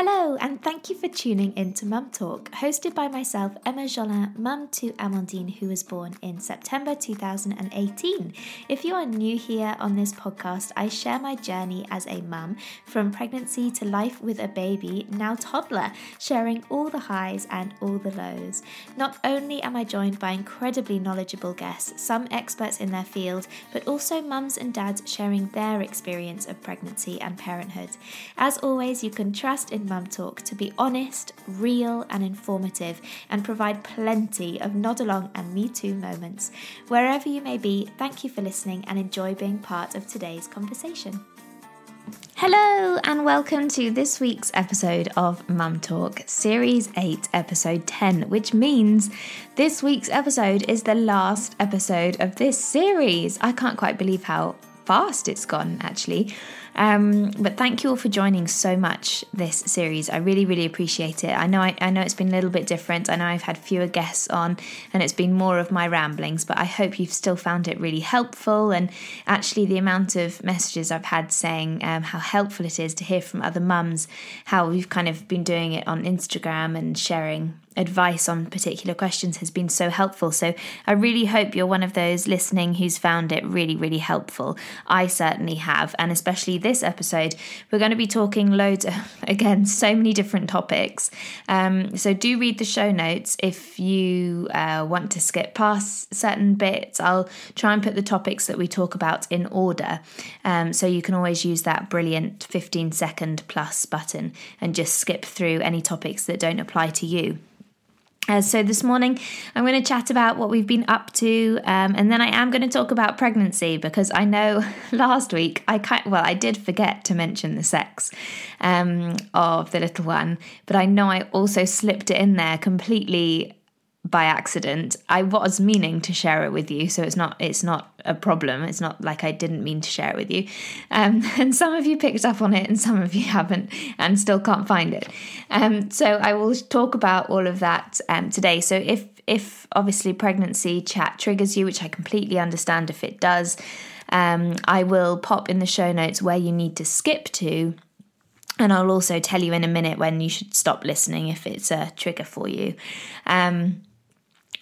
Hello, and thank you for tuning in to Mum Talk, hosted by myself, Emma Jolin, mum to Amandine, who was born in September 2018. If you are new here on this podcast, I share my journey as a mum from pregnancy to life with a baby, now toddler, sharing all the highs and all the lows. Not only am I joined by incredibly knowledgeable guests, some experts in their field, but also mums and dads sharing their experience of pregnancy and parenthood. As always, you can trust in Mum Talk to be honest, real, and informative, and provide plenty of nod along and me too moments. Wherever you may be, thank you for listening and enjoy being part of today's conversation. Hello, and welcome to this week's episode of Mum Talk, Series 8, Episode 10, which means this week's episode is the last episode of this series. I can't quite believe how fast it's gone, actually. Um, but thank you all for joining so much this series. I really, really appreciate it. I know, I, I, know it's been a little bit different. I know I've had fewer guests on, and it's been more of my ramblings. But I hope you've still found it really helpful. And actually, the amount of messages I've had saying um, how helpful it is to hear from other mums, how we've kind of been doing it on Instagram and sharing advice on particular questions has been so helpful. So I really hope you're one of those listening who's found it really, really helpful. I certainly have. And especially this episode, we're going to be talking loads of, again, so many different topics. Um, so do read the show notes if you uh, want to skip past certain bits. I'll try and put the topics that we talk about in order. Um, so you can always use that brilliant 15 second plus button and just skip through any topics that don't apply to you. Uh, so this morning, I'm going to chat about what we've been up to, um, and then I am going to talk about pregnancy because I know last week I kind well I did forget to mention the sex um, of the little one, but I know I also slipped it in there completely by accident. I was meaning to share it with you, so it's not it's not a problem. It's not like I didn't mean to share it with you. Um, and some of you picked up on it, and some of you haven't, and still can't find it. Um, so I will talk about all of that um, today. So if if obviously pregnancy chat triggers you, which I completely understand if it does, um, I will pop in the show notes where you need to skip to. And I'll also tell you in a minute when you should stop listening if it's a trigger for you. Um,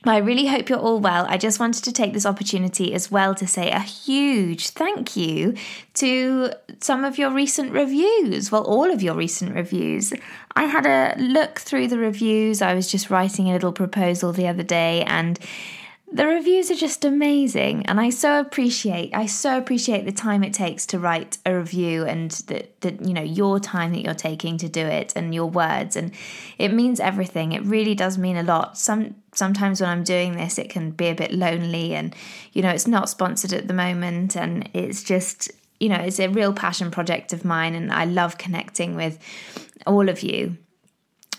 I really hope you're all well. I just wanted to take this opportunity as well to say a huge thank you to some of your recent reviews. Well, all of your recent reviews. I had a look through the reviews. I was just writing a little proposal the other day and the reviews are just amazing and I so appreciate I so appreciate the time it takes to write a review and the, the you know your time that you're taking to do it and your words and it means everything it really does mean a lot some sometimes when I'm doing this it can be a bit lonely and you know it's not sponsored at the moment and it's just you know it's a real passion project of mine and I love connecting with all of you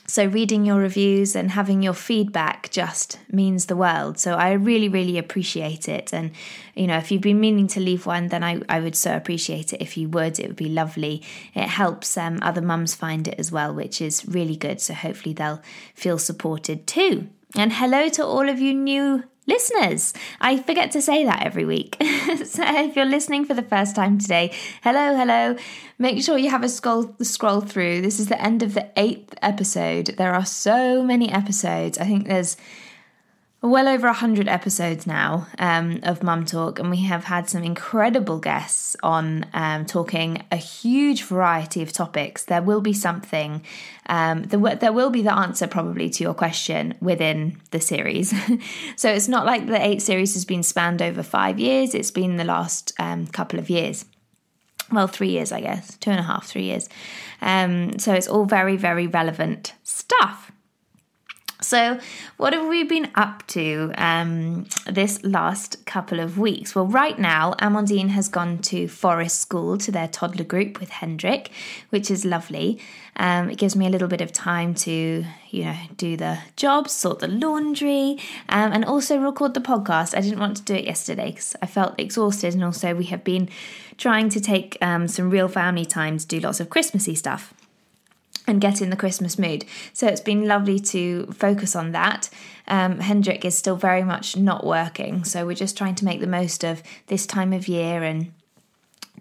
so, reading your reviews and having your feedback just means the world. So, I really, really appreciate it. And, you know, if you've been meaning to leave one, then I, I would so appreciate it if you would. It would be lovely. It helps um, other mums find it as well, which is really good. So, hopefully, they'll feel supported too. And hello to all of you new listeners. I forget to say that every week. so if you're listening for the first time today, hello, hello. Make sure you have a scroll scroll through. This is the end of the eighth episode. There are so many episodes. I think there's well over 100 episodes now um, of Mum Talk, and we have had some incredible guests on um, talking a huge variety of topics. There will be something, um, there, there will be the answer probably to your question within the series. so it's not like the eight series has been spanned over five years, it's been the last um, couple of years. Well, three years, I guess, two and a half, three years. Um, so it's all very, very relevant stuff. So, what have we been up to um, this last couple of weeks? Well, right now, Amandine has gone to Forest School to their toddler group with Hendrik, which is lovely. Um, it gives me a little bit of time to, you know, do the jobs, sort the laundry, um, and also record the podcast. I didn't want to do it yesterday because I felt exhausted, and also we have been trying to take um, some real family time to do lots of Christmassy stuff and get in the Christmas mood. So it's been lovely to focus on that. Um, Hendrik is still very much not working, so we're just trying to make the most of this time of year and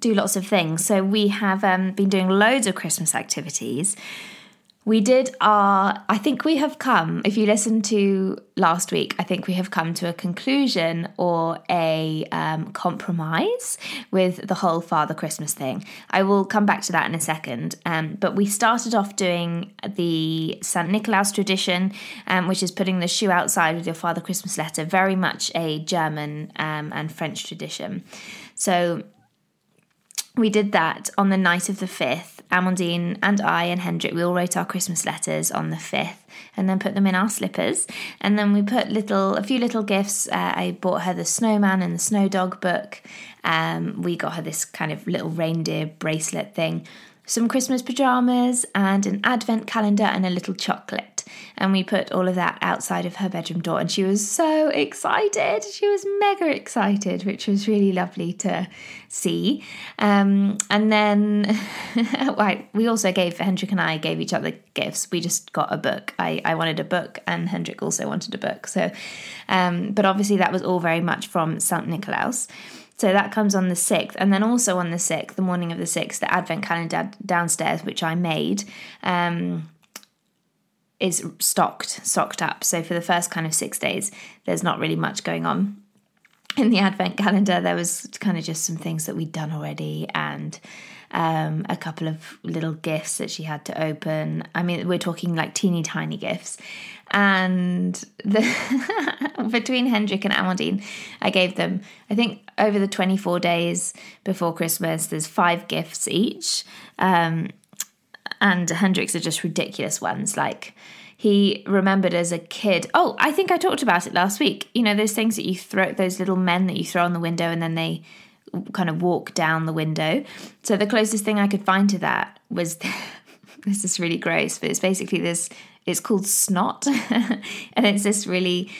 do lots of things. So we have um, been doing loads of Christmas activities. We did our, I think we have come, if you listen to last week, I think we have come to a conclusion or a um, compromise with the whole Father Christmas thing. I will come back to that in a second. Um, but we started off doing the St. Nicholas tradition, um, which is putting the shoe outside with your Father Christmas letter, very much a German um, and French tradition. So we did that on the night of the 5th. Amandine and I and Hendrik, we all wrote our Christmas letters on the 5th and then put them in our slippers. And then we put little, a few little gifts. Uh, I bought her the snowman and the snow dog book. Um, we got her this kind of little reindeer bracelet thing some Christmas pajamas, and an advent calendar and a little chocolate. And we put all of that outside of her bedroom door, and she was so excited. She was mega excited, which was really lovely to see. Um, and then we also gave Hendrik and I gave each other gifts. We just got a book. I, I wanted a book, and Hendrik also wanted a book. So, um, but obviously that was all very much from Saint Nicholas. So that comes on the 6th. And then also on the 6th, the morning of the 6th, the advent calendar downstairs, which I made, um, is stocked, stocked up. So for the first kind of six days, there's not really much going on. In the advent calendar, there was kind of just some things that we'd done already and um, a couple of little gifts that she had to open. I mean, we're talking like teeny tiny gifts and the between Hendrik and Amandine, I gave them, I think over the 24 days before Christmas, there's five gifts each. Um, and Hendrik's are just ridiculous ones. Like he remembered as a kid. Oh, I think I talked about it last week. You know, those things that you throw, those little men that you throw on the window and then they kind of walk down the window. So the closest thing I could find to that was this is really gross, but it's basically this it's called snot, and it's this really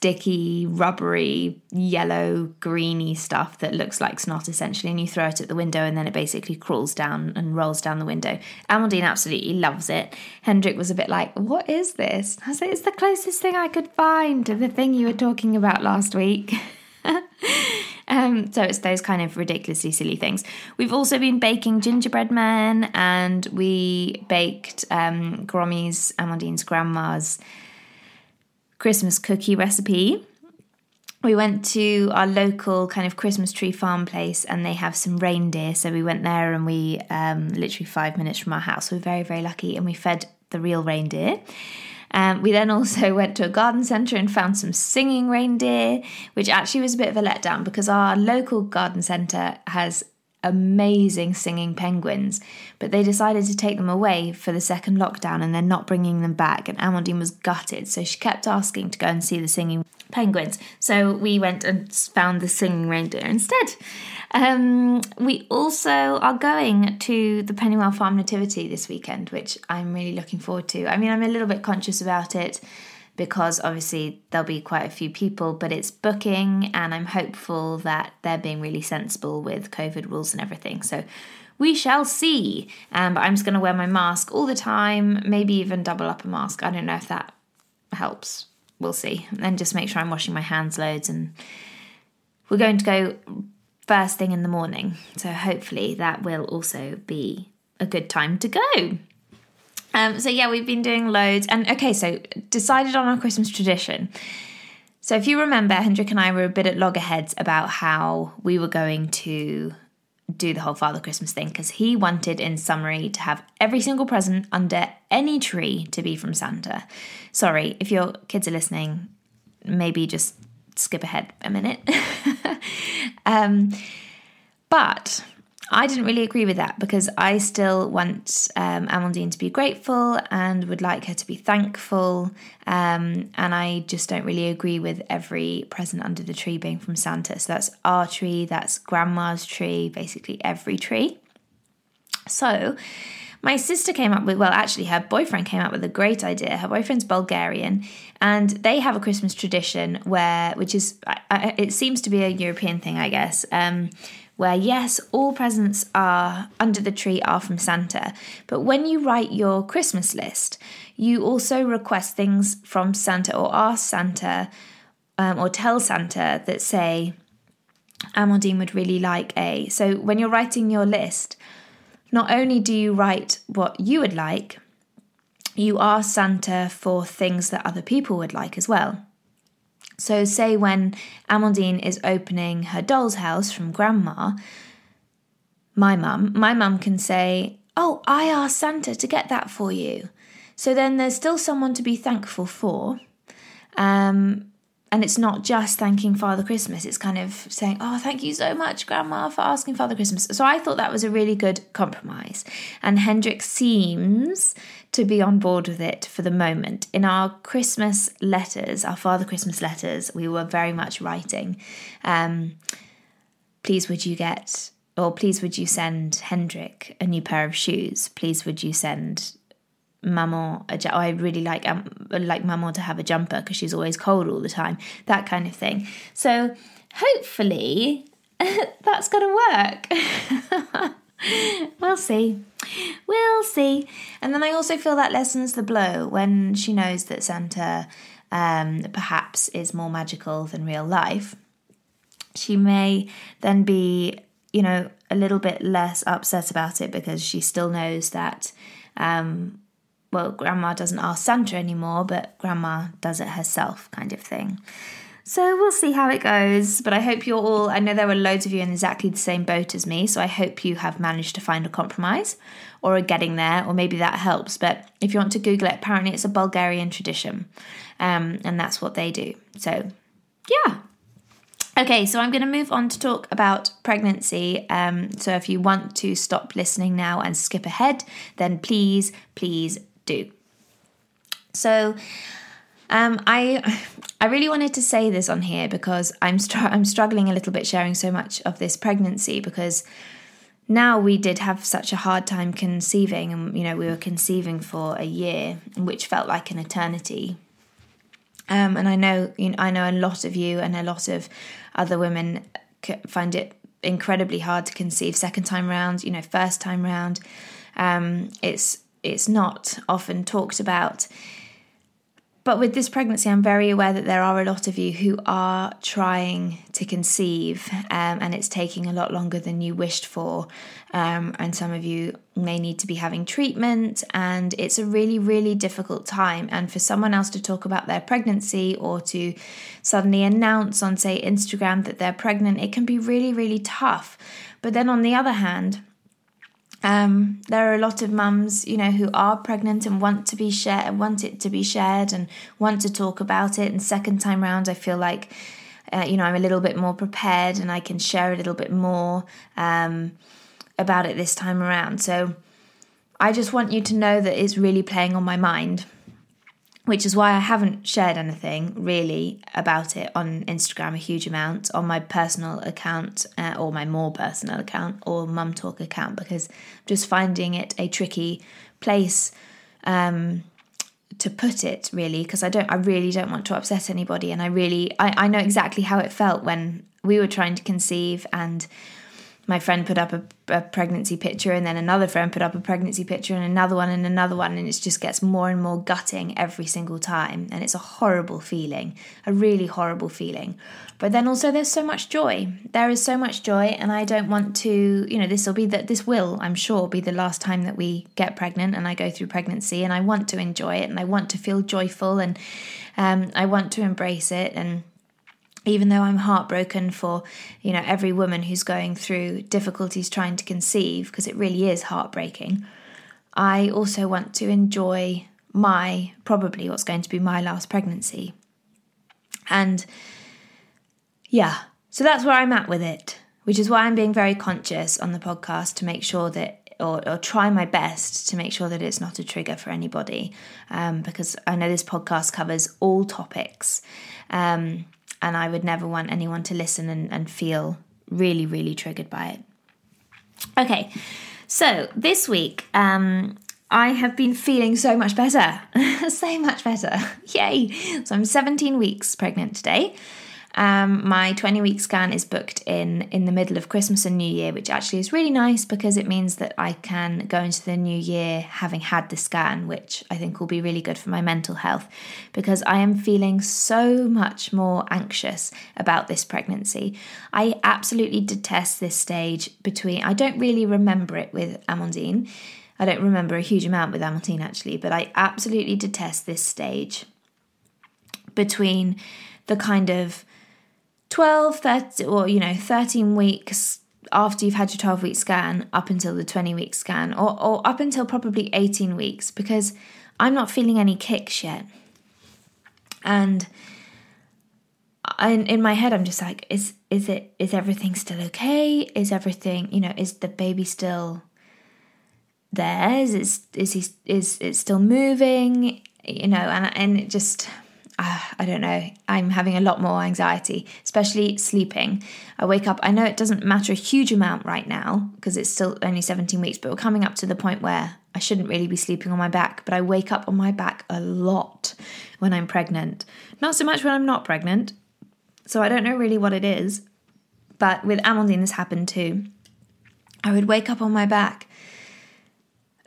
sticky, rubbery, yellow, greeny stuff that looks like snot essentially, and you throw it at the window, and then it basically crawls down and rolls down the window. Amandine absolutely loves it. Hendrik was a bit like, "What is this?" I said, "It's the closest thing I could find to the thing you were talking about last week." Um, so it's those kind of ridiculously silly things. We've also been baking gingerbread men, and we baked um, Grommy's, Amandine's grandma's Christmas cookie recipe. We went to our local kind of Christmas tree farm place, and they have some reindeer. So we went there, and we um, literally five minutes from our house. We we're very, very lucky, and we fed the real reindeer. Um, we then also went to a garden centre and found some singing reindeer, which actually was a bit of a letdown because our local garden centre has amazing singing penguins, but they decided to take them away for the second lockdown and they're not bringing them back. And Amandine was gutted, so she kept asking to go and see the singing penguins. So we went and found the singing reindeer instead. Um, we also are going to the Pennywell Farm Nativity this weekend, which I'm really looking forward to. I mean, I'm a little bit conscious about it because obviously there'll be quite a few people, but it's booking, and I'm hopeful that they're being really sensible with COVID rules and everything. So we shall see. Um, but I'm just going to wear my mask all the time, maybe even double up a mask. I don't know if that helps. We'll see. And just make sure I'm washing my hands loads. And we're going to go first thing in the morning. So hopefully that will also be a good time to go. Um, so yeah, we've been doing loads, and okay, so decided on our Christmas tradition. So if you remember, Hendrik and I were a bit at loggerheads about how we were going to do the whole Father Christmas thing because he wanted, in summary, to have every single present under any tree to be from Santa. Sorry, if your kids are listening, maybe just skip ahead a minute. um, but I didn't really agree with that because I still want um, Amandine to be grateful and would like her to be thankful. Um, and I just don't really agree with every present under the tree being from Santa. So that's our tree, that's grandma's tree, basically every tree. So my sister came up with, well, actually, her boyfriend came up with a great idea. Her boyfriend's Bulgarian, and they have a Christmas tradition where, which is, it seems to be a European thing, I guess, um, where yes, all presents are under the tree are from Santa, but when you write your Christmas list, you also request things from Santa or ask Santa um, or tell Santa that say, Amandine would really like a. So when you're writing your list, not only do you write what you would like, you ask Santa for things that other people would like as well. So, say when Amandine is opening her doll's house from grandma, my mum, my mum can say, Oh, I asked Santa to get that for you. So then there's still someone to be thankful for. Um, and it's not just thanking Father Christmas, it's kind of saying, Oh, thank you so much, Grandma, for asking Father Christmas. So I thought that was a really good compromise. And Hendrik seems to be on board with it for the moment. In our Christmas letters, our Father Christmas letters, we were very much writing, um, Please would you get, or please would you send Hendrik a new pair of shoes? Please would you send maman a ju- I really like um, like maman to have a jumper because she's always cold all the time that kind of thing. So hopefully that's going to work. We'll see. We'll see. And then I also feel that lessens the blow when she knows that Santa um, perhaps is more magical than real life. She may then be you know a little bit less upset about it because she still knows that um, well, grandma doesn't ask Santa anymore, but grandma does it herself, kind of thing. So we'll see how it goes. But I hope you're all, I know there were loads of you in exactly the same boat as me, so I hope you have managed to find a compromise or are getting there, or maybe that helps. But if you want to Google it, apparently it's a Bulgarian tradition, um, and that's what they do. So, yeah. Okay, so I'm going to move on to talk about pregnancy. Um, so if you want to stop listening now and skip ahead, then please, please do. So um, I I really wanted to say this on here because I'm str- I'm struggling a little bit sharing so much of this pregnancy because now we did have such a hard time conceiving and you know we were conceiving for a year which felt like an eternity um, and I know you know, I know a lot of you and a lot of other women find it incredibly hard to conceive second time round you know first time round um, it's it's not often talked about. But with this pregnancy, I'm very aware that there are a lot of you who are trying to conceive, um, and it's taking a lot longer than you wished for. Um, and some of you may need to be having treatment, and it's a really, really difficult time. And for someone else to talk about their pregnancy or to suddenly announce on, say, Instagram that they're pregnant, it can be really, really tough. But then on the other hand, um, there are a lot of mums, you know, who are pregnant and want to be shared, want it to be shared, and want to talk about it. And second time round, I feel like, uh, you know, I'm a little bit more prepared and I can share a little bit more um, about it this time around. So I just want you to know that it's really playing on my mind which is why I haven't shared anything really about it on Instagram a huge amount on my personal account uh, or my more personal account or Mum Talk account because I'm just finding it a tricky place um, to put it really because I don't I really don't want to upset anybody and I really I, I know exactly how it felt when we were trying to conceive and my friend put up a, a, pregnancy picture and then another friend put up a pregnancy picture and another one and another one and it just gets more and more gutting every single time and it's a horrible feeling a really horrible feeling. But then also there's so much joy. There is so much joy and i don't want to you know this will be that this will i'm sure be the last time that we get pregnant and i go through pregnancy and i want to enjoy it and i want to feel joyful and um, i want to embrace it and even though I'm heartbroken for, you know, every woman who's going through difficulties trying to conceive, because it really is heartbreaking, I also want to enjoy my, probably what's going to be my last pregnancy. And yeah, so that's where I'm at with it, which is why I'm being very conscious on the podcast to make sure that or, or, try my best to make sure that it's not a trigger for anybody um, because I know this podcast covers all topics. Um, and I would never want anyone to listen and, and feel really, really triggered by it. Okay, so this week, um, I have been feeling so much better. so much better. Yay! So I'm 17 weeks pregnant today. Um, my 20 week scan is booked in in the middle of Christmas and New Year, which actually is really nice because it means that I can go into the new year having had the scan, which I think will be really good for my mental health because I am feeling so much more anxious about this pregnancy. I absolutely detest this stage between, I don't really remember it with Amandine. I don't remember a huge amount with Amandine actually, but I absolutely detest this stage between the kind of 12, 13, or you know, 13 weeks after you've had your 12 week scan up until the 20 week scan, or, or up until probably 18 weeks, because I'm not feeling any kicks yet. And I, in my head, I'm just like, is is it is everything still okay? Is everything you know? Is the baby still there? Is it, is he is it still moving? You know, and and it just uh, I don't know. I'm having a lot more anxiety, especially sleeping. I wake up. I know it doesn't matter a huge amount right now because it's still only 17 weeks, but we're coming up to the point where I shouldn't really be sleeping on my back, but I wake up on my back a lot when I'm pregnant. Not so much when I'm not pregnant. So I don't know really what it is. But with Amandine, this happened too. I would wake up on my back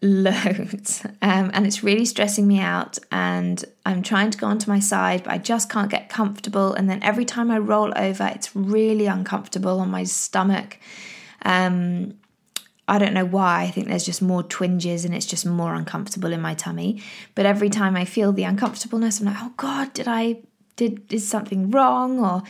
loads. Um, and it's really stressing me out and i'm trying to go onto my side but i just can't get comfortable and then every time i roll over it's really uncomfortable on my stomach. Um, i don't know why i think there's just more twinges and it's just more uncomfortable in my tummy. But every time i feel the uncomfortableness i'm like oh god did i did is something wrong? Or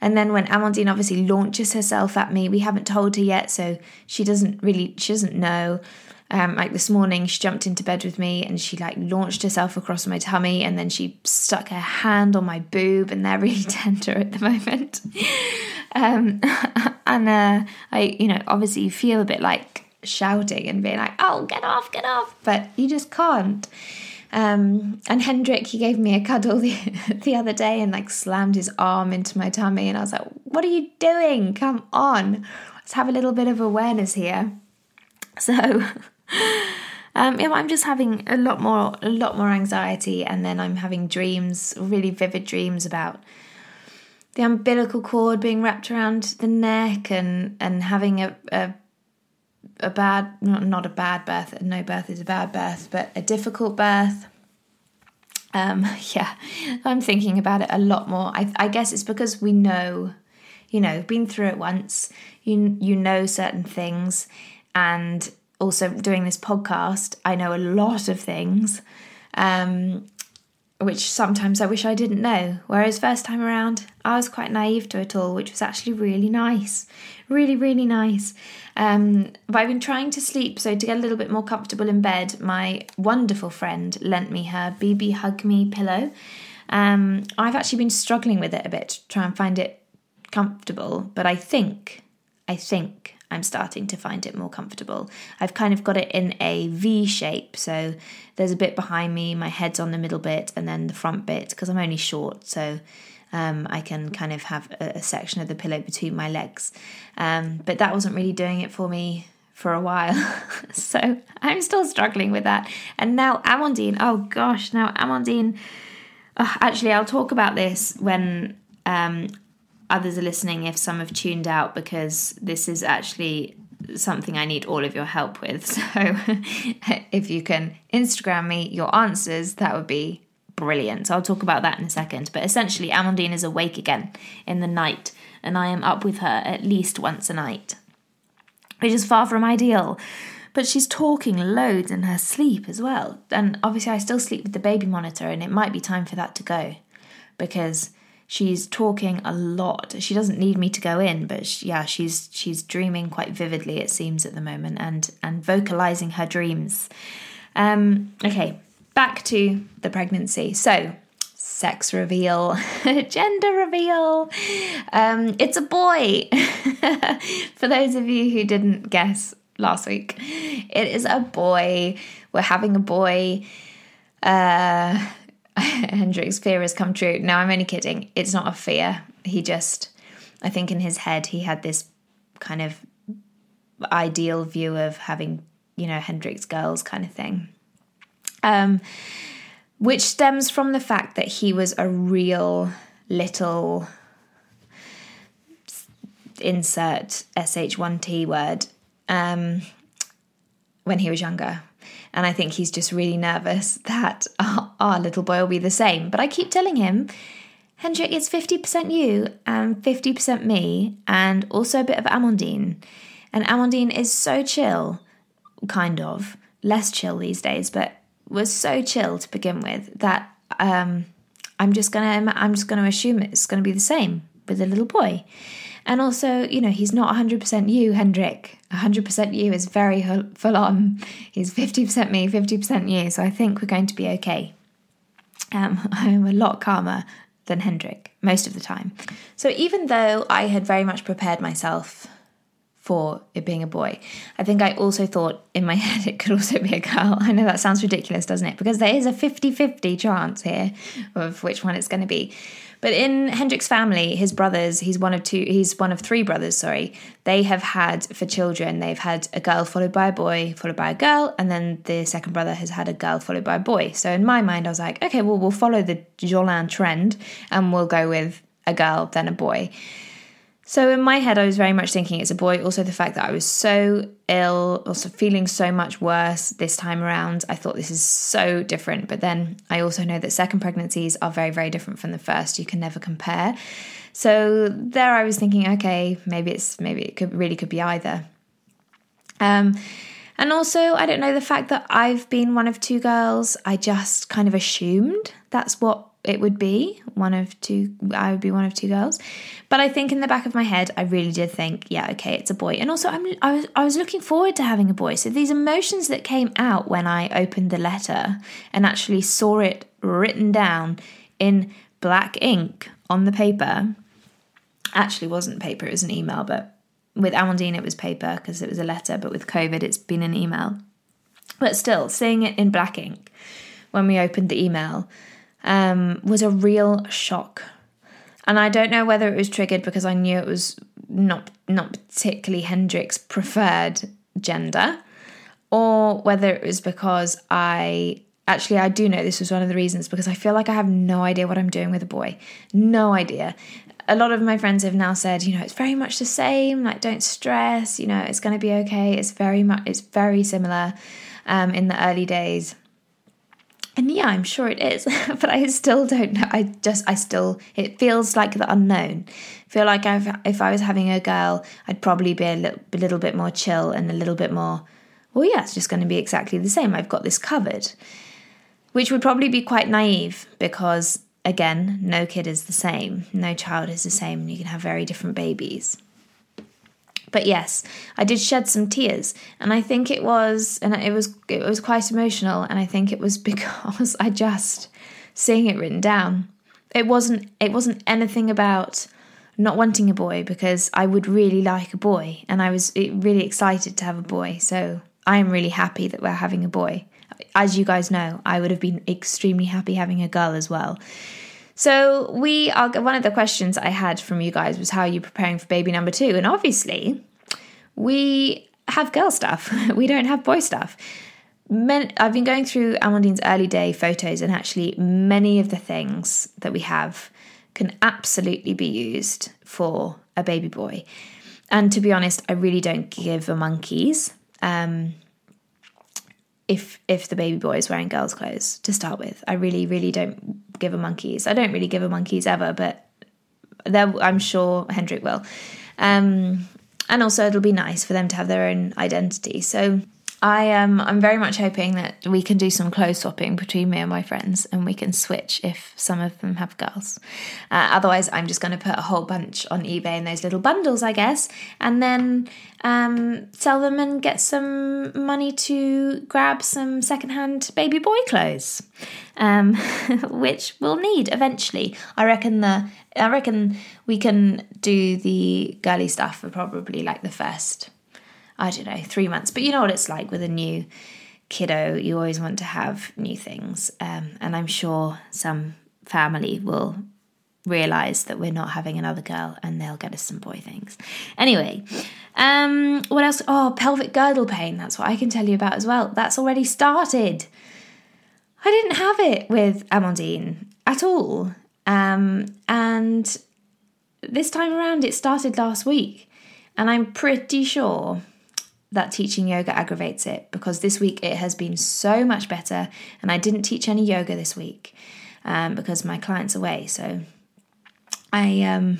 and then when Amandine obviously launches herself at me, we haven't told her yet, so she doesn't really she doesn't know. Um, like this morning, she jumped into bed with me and she like launched herself across my tummy and then she stuck her hand on my boob and they're really tender at the moment. um, and uh, I, you know, obviously you feel a bit like shouting and being like, "Oh, get off, get off!" but you just can't. Um, and Hendrik, he gave me a cuddle the, the other day and like slammed his arm into my tummy, and I was like, "What are you doing? Come on, let's have a little bit of awareness here." So um, yeah, I'm just having a lot more, a lot more anxiety, and then I'm having dreams, really vivid dreams about the umbilical cord being wrapped around the neck, and and having a a, a bad, not not a bad birth. No birth is a bad birth, but a difficult birth. Um, yeah, I'm thinking about it a lot more. I, I guess it's because we know, you know, been through it once. You you know certain things, and also doing this podcast, I know a lot of things, um, which sometimes I wish I didn't know. Whereas first time around, I was quite naive to it all, which was actually really nice, really really nice. Um, but I've been trying to sleep, so to get a little bit more comfortable in bed, my wonderful friend lent me her BB Hug Me pillow. Um, I've actually been struggling with it a bit to try and find it comfortable, but I think, I think I'm starting to find it more comfortable. I've kind of got it in a V shape, so there's a bit behind me, my head's on the middle bit, and then the front bit because I'm only short, so um, I can kind of have a, a, section of the pillow between my legs. Um, but that wasn't really doing it for me for a while, so I'm still struggling with that. And now Amandine, oh gosh, now Amandine. Oh, actually, I'll talk about this when um, others are listening if some have tuned out because this is actually something I need all of your help with. So if you can Instagram me your answers, that would be brilliant. So I'll talk about that in a second. But essentially, Amandine is awake again in the night, and I am up with her at least once a night, which is far from ideal. But she's talking loads in her sleep as well. And obviously, I still sleep with the baby monitor, and it might be time for that to go because she's talking a lot. She doesn't need me to go in, but she, yeah, she's she's dreaming quite vividly it seems at the moment and and vocalizing her dreams. Um okay, back to the pregnancy. So, sex reveal, gender reveal. Um it's a boy. For those of you who didn't guess last week, it is a boy. We're having a boy. Uh Hendrik's fear has come true. No, I'm only kidding. It's not a fear. He just, I think in his head, he had this kind of ideal view of having, you know, Hendrik's girls kind of thing. Um, which stems from the fact that he was a real little insert sh1t word um, when he was younger and I think he's just really nervous that our, little boy will be the same. But I keep telling him, Hendrik, it's 50% you and 50% me, and also a bit of Amandine. And Amandine is so chill, kind of. less chill these days, but was so chill to begin with that um, I'm just gonna I'm just gonna assume it's gonna be the same with the little boy. And also, you know, he's not 100% you, Hendrik. 100% you is very full on. He's 50% me, 50% you. So I think we're going to be okay. Um, I'm a lot calmer than Hendrik most of the time. So even though I had very much prepared myself for it being a boy. I think I also thought in my head it could also be a girl. I know that sounds ridiculous, doesn't it? Because there is a 50 50 chance here of which one it's going to be. But in Hendrik's family, his brothers, he's one of two, he's one of three brothers, sorry. They have had for children, they've had a girl followed by a boy, followed by a girl, and then the second brother has had a girl followed by a boy. So in my mind, I was like, okay, well, we'll follow the Jolin trend and we'll go with a girl, then a boy. So in my head, I was very much thinking it's a boy. Also, the fact that I was so ill, also feeling so much worse this time around, I thought this is so different. But then I also know that second pregnancies are very, very different from the first. You can never compare. So there, I was thinking, okay, maybe it's maybe it could really could be either. Um, and also, I don't know the fact that I've been one of two girls. I just kind of assumed that's what it would be one of two i would be one of two girls. But i think in the back of my head i really did think yeah okay it's a boy. And also I'm, I, was, I was looking forward to having a boy. So these emotions that came out when i opened the letter and actually saw it written down in black ink on the paper actually wasn't paper it was an email but with amandine it was paper because it was a letter but with covid it's been an email. But still seeing it in black ink when we opened the email um, was a real shock. And I don't know whether it was triggered because I knew it was not not particularly Hendrik's preferred gender, or whether it was because I actually I do know this was one of the reasons because I feel like I have no idea what I'm doing with a boy. No idea. A lot of my friends have now said, you know, it's very much the same. Like, don't stress. You know, it's going to be okay. It's very much. It's very similar um, in the early days. And yeah, I'm sure it is, but I still don't know. I just, I still, it feels like the unknown. I feel like I've, if I was having a girl, I'd probably be a little, a little bit more chill and a little bit more, well, yeah, it's just going to be exactly the same. I've got this covered, which would probably be quite naive because, again, no kid is the same. No child is the same. You can have very different babies. But yes, I did shed some tears, and I think it was, and it was, it was quite emotional, and I think it was because I just seeing it written down. It wasn't, it wasn't anything about not wanting a boy because I would really like a boy, and I was eh, really excited to have a boy. So I am really happy that we're having a boy. As you guys know, I would have been extremely happy having a girl as well. So we are one of the questions I had from you guys was how are you preparing for baby number two? And obviously, we have girl stuff. we don't have boy stuff. Men, I've been going through Amandine's early day photos, and actually, many of the things that we have can absolutely be used for a baby boy. And to be honest, I really don't give a monkeys. Um, if if the baby boy is wearing girls' clothes to start with. I really, really don't give a monkeys. I don't really give a monkeys ever, but I'm sure Hendrik will. Um, and also, it'll be nice for them to have their own identity. So I am um, I'm very much hoping that we can do some clothes swapping between me and my friends and we can switch if some of them have girls. Uh, otherwise, I'm just going to put a whole bunch on eBay in those little bundles, I guess, and then um, sell them and get some money to grab some secondhand baby boy clothes, um, which we'll need eventually. I reckon the I reckon we can do the girly stuff for probably like the first I don't know, three months. But you know what it's like with a new kiddo, you always want to have new things. Um, and I'm sure some family will realize that we're not having another girl and they'll get us some boy things. Anyway, um, what else? Oh, pelvic girdle pain. That's what I can tell you about as well. That's already started. I didn't have it with Amandine at all. Um, and this time around, it started last week. And I'm pretty sure that teaching yoga aggravates it because this week it has been so much better and I didn't teach any yoga this week um, because my client's away. So I, um,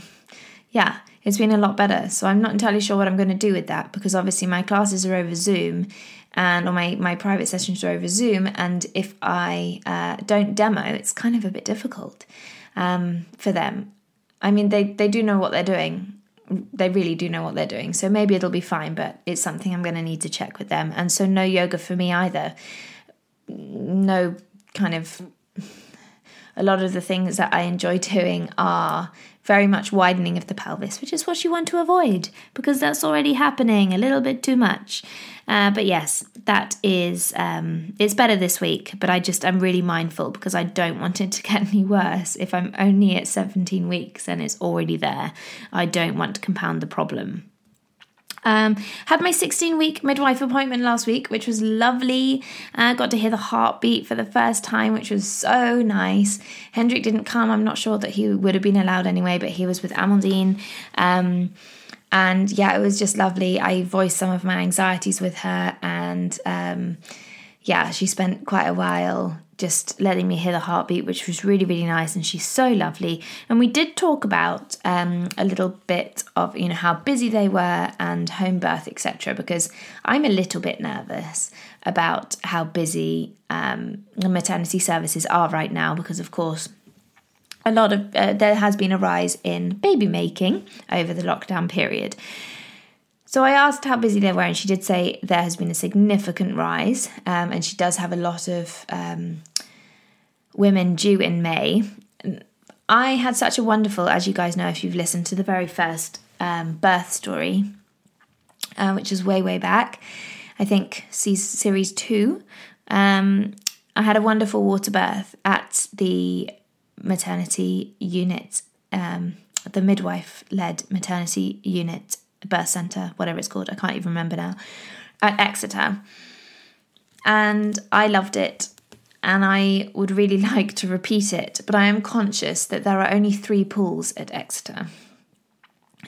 yeah, it's been a lot better. So I'm not entirely sure what I'm going to do with that because obviously my classes are over Zoom and or my, my private sessions are over Zoom. And if I uh, don't demo, it's kind of a bit difficult um, for them. I mean, they, they do know what they're doing. They really do know what they're doing. So maybe it'll be fine, but it's something I'm going to need to check with them. And so, no yoga for me either. No kind of. A lot of the things that I enjoy doing are very much widening of the pelvis, which is what you want to avoid because that's already happening a little bit too much. Uh, but yes, that is um, it's better this week. But I just I'm really mindful because I don't want it to get any worse. If I'm only at 17 weeks and it's already there, I don't want to compound the problem. Um, had my 16 week midwife appointment last week, which was lovely. Uh, got to hear the heartbeat for the first time, which was so nice. Hendrik didn't come. I'm not sure that he would have been allowed anyway, but he was with Amandine. Um, and yeah, it was just lovely. I voiced some of my anxieties with her, and um, yeah, she spent quite a while just letting me hear the heartbeat, which was really, really nice. And she's so lovely. And we did talk about um, a little bit of, you know, how busy they were and home birth, etc. Because I'm a little bit nervous about how busy um, the maternity services are right now, because of course, a lot of uh, there has been a rise in baby making over the lockdown period. So I asked how busy they were, and she did say there has been a significant rise, um, and she does have a lot of um, women due in May. I had such a wonderful, as you guys know, if you've listened to the very first um, birth story, uh, which is way, way back, I think series two. Um, I had a wonderful water birth at the maternity unit, um, the midwife led maternity unit birth centre, whatever it's called, I can't even remember now, at Exeter. And I loved it and I would really like to repeat it, but I am conscious that there are only three pools at Exeter.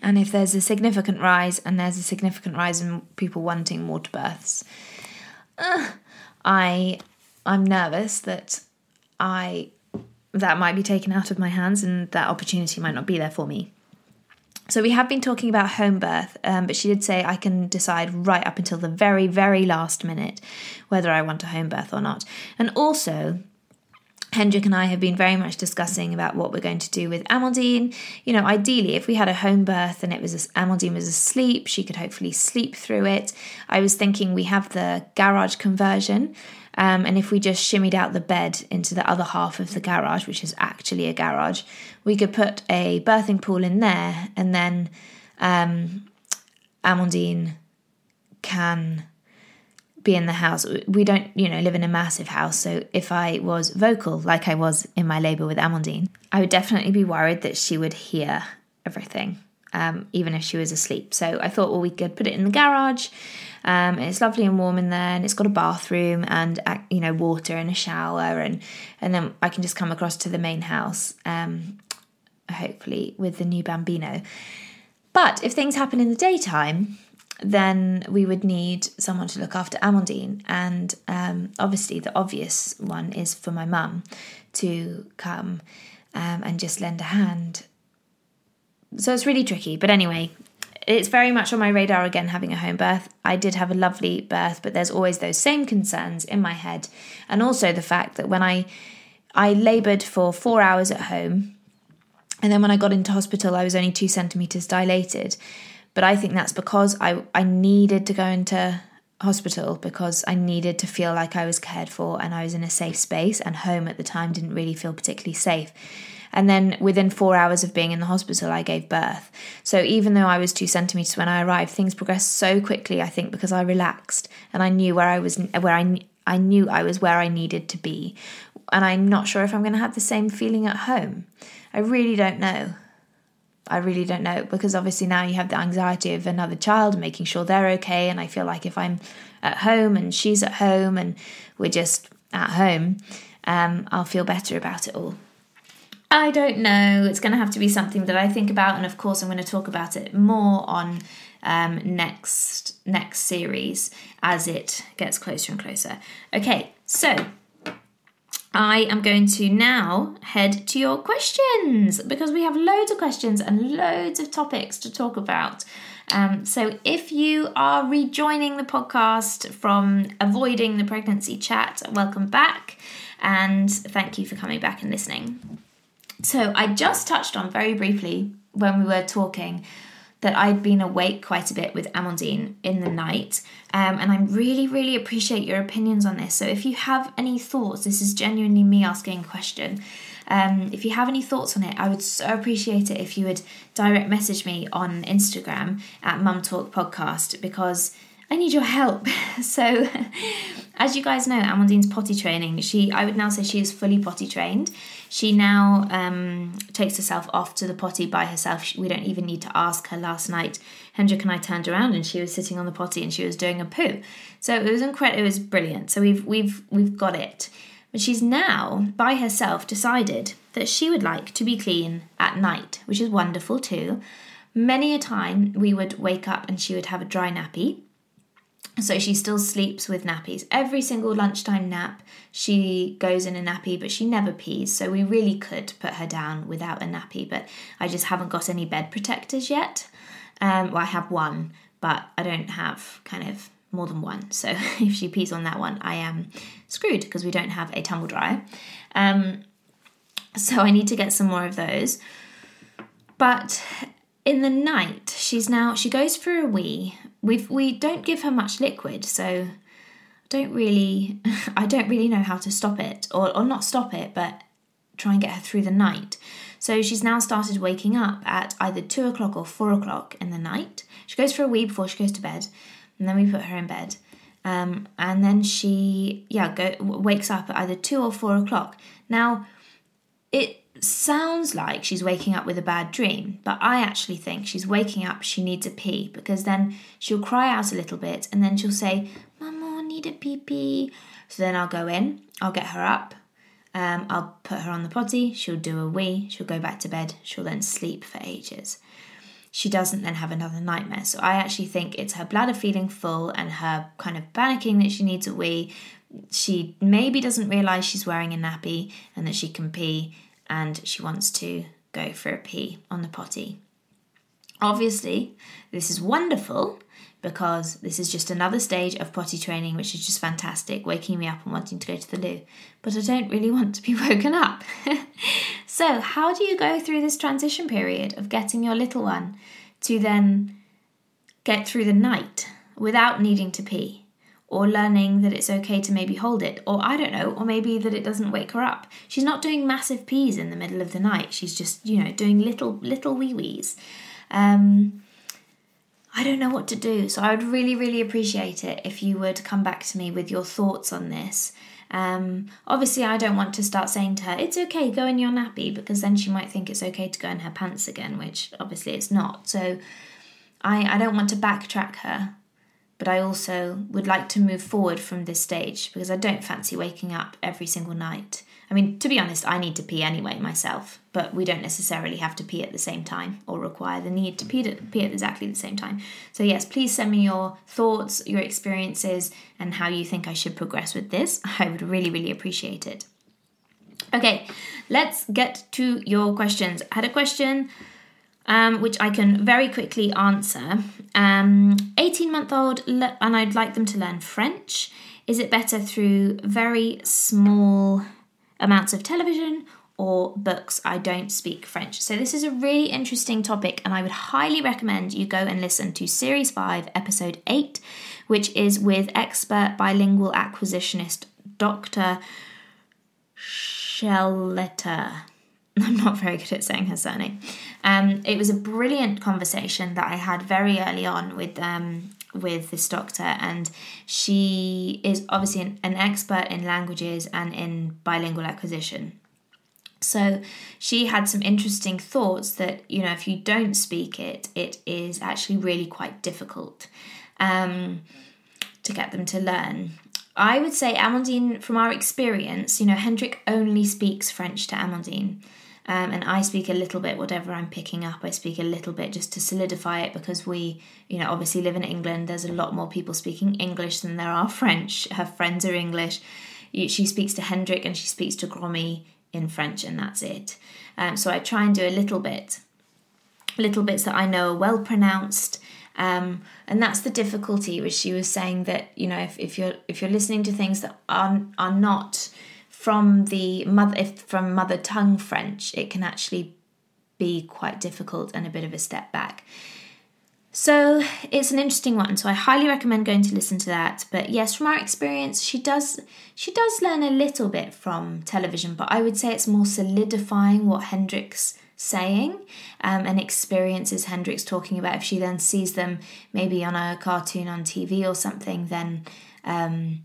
And if there's a significant rise, and there's a significant rise in people wanting water births, uh, I I'm nervous that I that might be taken out of my hands and that opportunity might not be there for me. So we have been talking about home birth, um, but she did say I can decide right up until the very, very last minute whether I want a home birth or not. And also, Hendrik and I have been very much discussing about what we're going to do with Amandine. You know, ideally, if we had a home birth and it was Amandine was asleep, she could hopefully sleep through it. I was thinking we have the garage conversion, um, and if we just shimmied out the bed into the other half of the garage, which is actually a garage, we could put a birthing pool in there, and then um, Amandine can be in the house. We don't, you know, live in a massive house. So if I was vocal, like I was in my labour with Amandine, I would definitely be worried that she would hear everything, um, even if she was asleep. So I thought, well, we could put it in the garage. Um, it's lovely and warm in there, and it's got a bathroom and uh, you know water and a shower, and and then I can just come across to the main house, um, hopefully with the new bambino. But if things happen in the daytime, then we would need someone to look after Amandine, and um, obviously the obvious one is for my mum to come um, and just lend a hand. So it's really tricky, but anyway, it's very much on my radar again having a home birth. I did have a lovely birth, but there's always those same concerns in my head. And also the fact that when I I laboured for four hours at home, and then when I got into hospital, I was only two centimetres dilated. But I think that's because I, I needed to go into hospital because I needed to feel like I was cared for and I was in a safe space, and home at the time didn't really feel particularly safe. And then within four hours of being in the hospital, I gave birth. So even though I was two centimeters when I arrived, things progressed so quickly. I think because I relaxed and I knew where I was, where I I knew I was where I needed to be. And I'm not sure if I'm going to have the same feeling at home. I really don't know. I really don't know because obviously now you have the anxiety of another child, making sure they're okay. And I feel like if I'm at home and she's at home and we're just at home, um, I'll feel better about it all. I don't know. It's going to have to be something that I think about, and of course, I'm going to talk about it more on um, next next series as it gets closer and closer. Okay, so I am going to now head to your questions because we have loads of questions and loads of topics to talk about. Um, so if you are rejoining the podcast from avoiding the pregnancy chat, welcome back and thank you for coming back and listening. So I just touched on very briefly when we were talking that I'd been awake quite a bit with Amandine in the night. Um, and I really, really appreciate your opinions on this. So if you have any thoughts, this is genuinely me asking a question. Um, if you have any thoughts on it, I would so appreciate it if you would direct message me on Instagram at Mum Talk Podcast because I need your help. So, as you guys know, Amandine's potty training. She, I would now say, she is fully potty trained. She now um, takes herself off to the potty by herself. We don't even need to ask her. Last night, Hendrik and I turned around, and she was sitting on the potty, and she was doing a poo. So it was incredible. It was brilliant. So we've we've we've got it. But she's now by herself decided that she would like to be clean at night, which is wonderful too. Many a time we would wake up and she would have a dry nappy so she still sleeps with nappies. Every single lunchtime nap, she goes in a nappy, but she never pees. So we really could put her down without a nappy, but I just haven't got any bed protectors yet. Um, well, I have one, but I don't have kind of more than one. So if she pees on that one, I am screwed because we don't have a tumble dryer. Um, so I need to get some more of those. But in the night, she's now she goes for a wee we we don't give her much liquid, so don't really I don't really know how to stop it or or not stop it, but try and get her through the night. So she's now started waking up at either two o'clock or four o'clock in the night. She goes for a wee before she goes to bed, and then we put her in bed. Um, and then she yeah go wakes up at either two or four o'clock. Now, it sounds like she's waking up with a bad dream, but I actually think she's waking up, she needs a pee, because then she'll cry out a little bit and then she'll say, Mama, I need a pee pee. So then I'll go in, I'll get her up, um, I'll put her on the potty, she'll do a wee, she'll go back to bed, she'll then sleep for ages. She doesn't then have another nightmare. So I actually think it's her bladder feeling full and her kind of panicking that she needs a wee. She maybe doesn't realise she's wearing a nappy and that she can pee and she wants to go for a pee on the potty. Obviously, this is wonderful because this is just another stage of potty training, which is just fantastic, waking me up and wanting to go to the loo. But I don't really want to be woken up. so, how do you go through this transition period of getting your little one to then get through the night without needing to pee? Or learning that it's okay to maybe hold it, or I don't know, or maybe that it doesn't wake her up. She's not doing massive pees in the middle of the night. She's just, you know, doing little little wee wees. Um, I don't know what to do, so I would really, really appreciate it if you would come back to me with your thoughts on this. Um, obviously, I don't want to start saying to her, it's okay, go in your nappy, because then she might think it's okay to go in her pants again, which obviously it's not. So I, I don't want to backtrack her but I also would like to move forward from this stage because I don't fancy waking up every single night. I mean, to be honest, I need to pee anyway myself, but we don't necessarily have to pee at the same time or require the need to pee at, pee at exactly the same time. So, yes, please send me your thoughts, your experiences, and how you think I should progress with this. I would really, really appreciate it. Okay, let's get to your questions. I had a question um, which I can very quickly answer. Um, 18 month old, le- and I'd like them to learn French. Is it better through very small amounts of television or books? I don't speak French. So, this is a really interesting topic, and I would highly recommend you go and listen to Series 5, Episode 8, which is with expert bilingual acquisitionist Dr. Shelletta. I'm not very good at saying her surname. Um, it was a brilliant conversation that I had very early on with um, with this doctor, and she is obviously an, an expert in languages and in bilingual acquisition. So she had some interesting thoughts that you know if you don't speak it, it is actually really quite difficult um, to get them to learn. I would say Amandine, from our experience, you know, Hendrik only speaks French to Amandine. Um, and I speak a little bit, whatever I'm picking up, I speak a little bit just to solidify it because we, you know, obviously live in England. There's a lot more people speaking English than there are French. Her friends are English. She speaks to Hendrik and she speaks to Gromi in French, and that's it. Um, so I try and do a little bit, little bits that I know are well pronounced Um, and that's the difficulty, which she was saying that you know if, if you're if you're listening to things that are are not from the mother if from mother tongue French, it can actually be quite difficult and a bit of a step back. So it's an interesting one. So I highly recommend going to listen to that. But yes, from our experience, she does she does learn a little bit from television, but I would say it's more solidifying what Hendrik's saying um, and experiences Hendrik's talking about. If she then sees them maybe on a cartoon on TV or something, then um,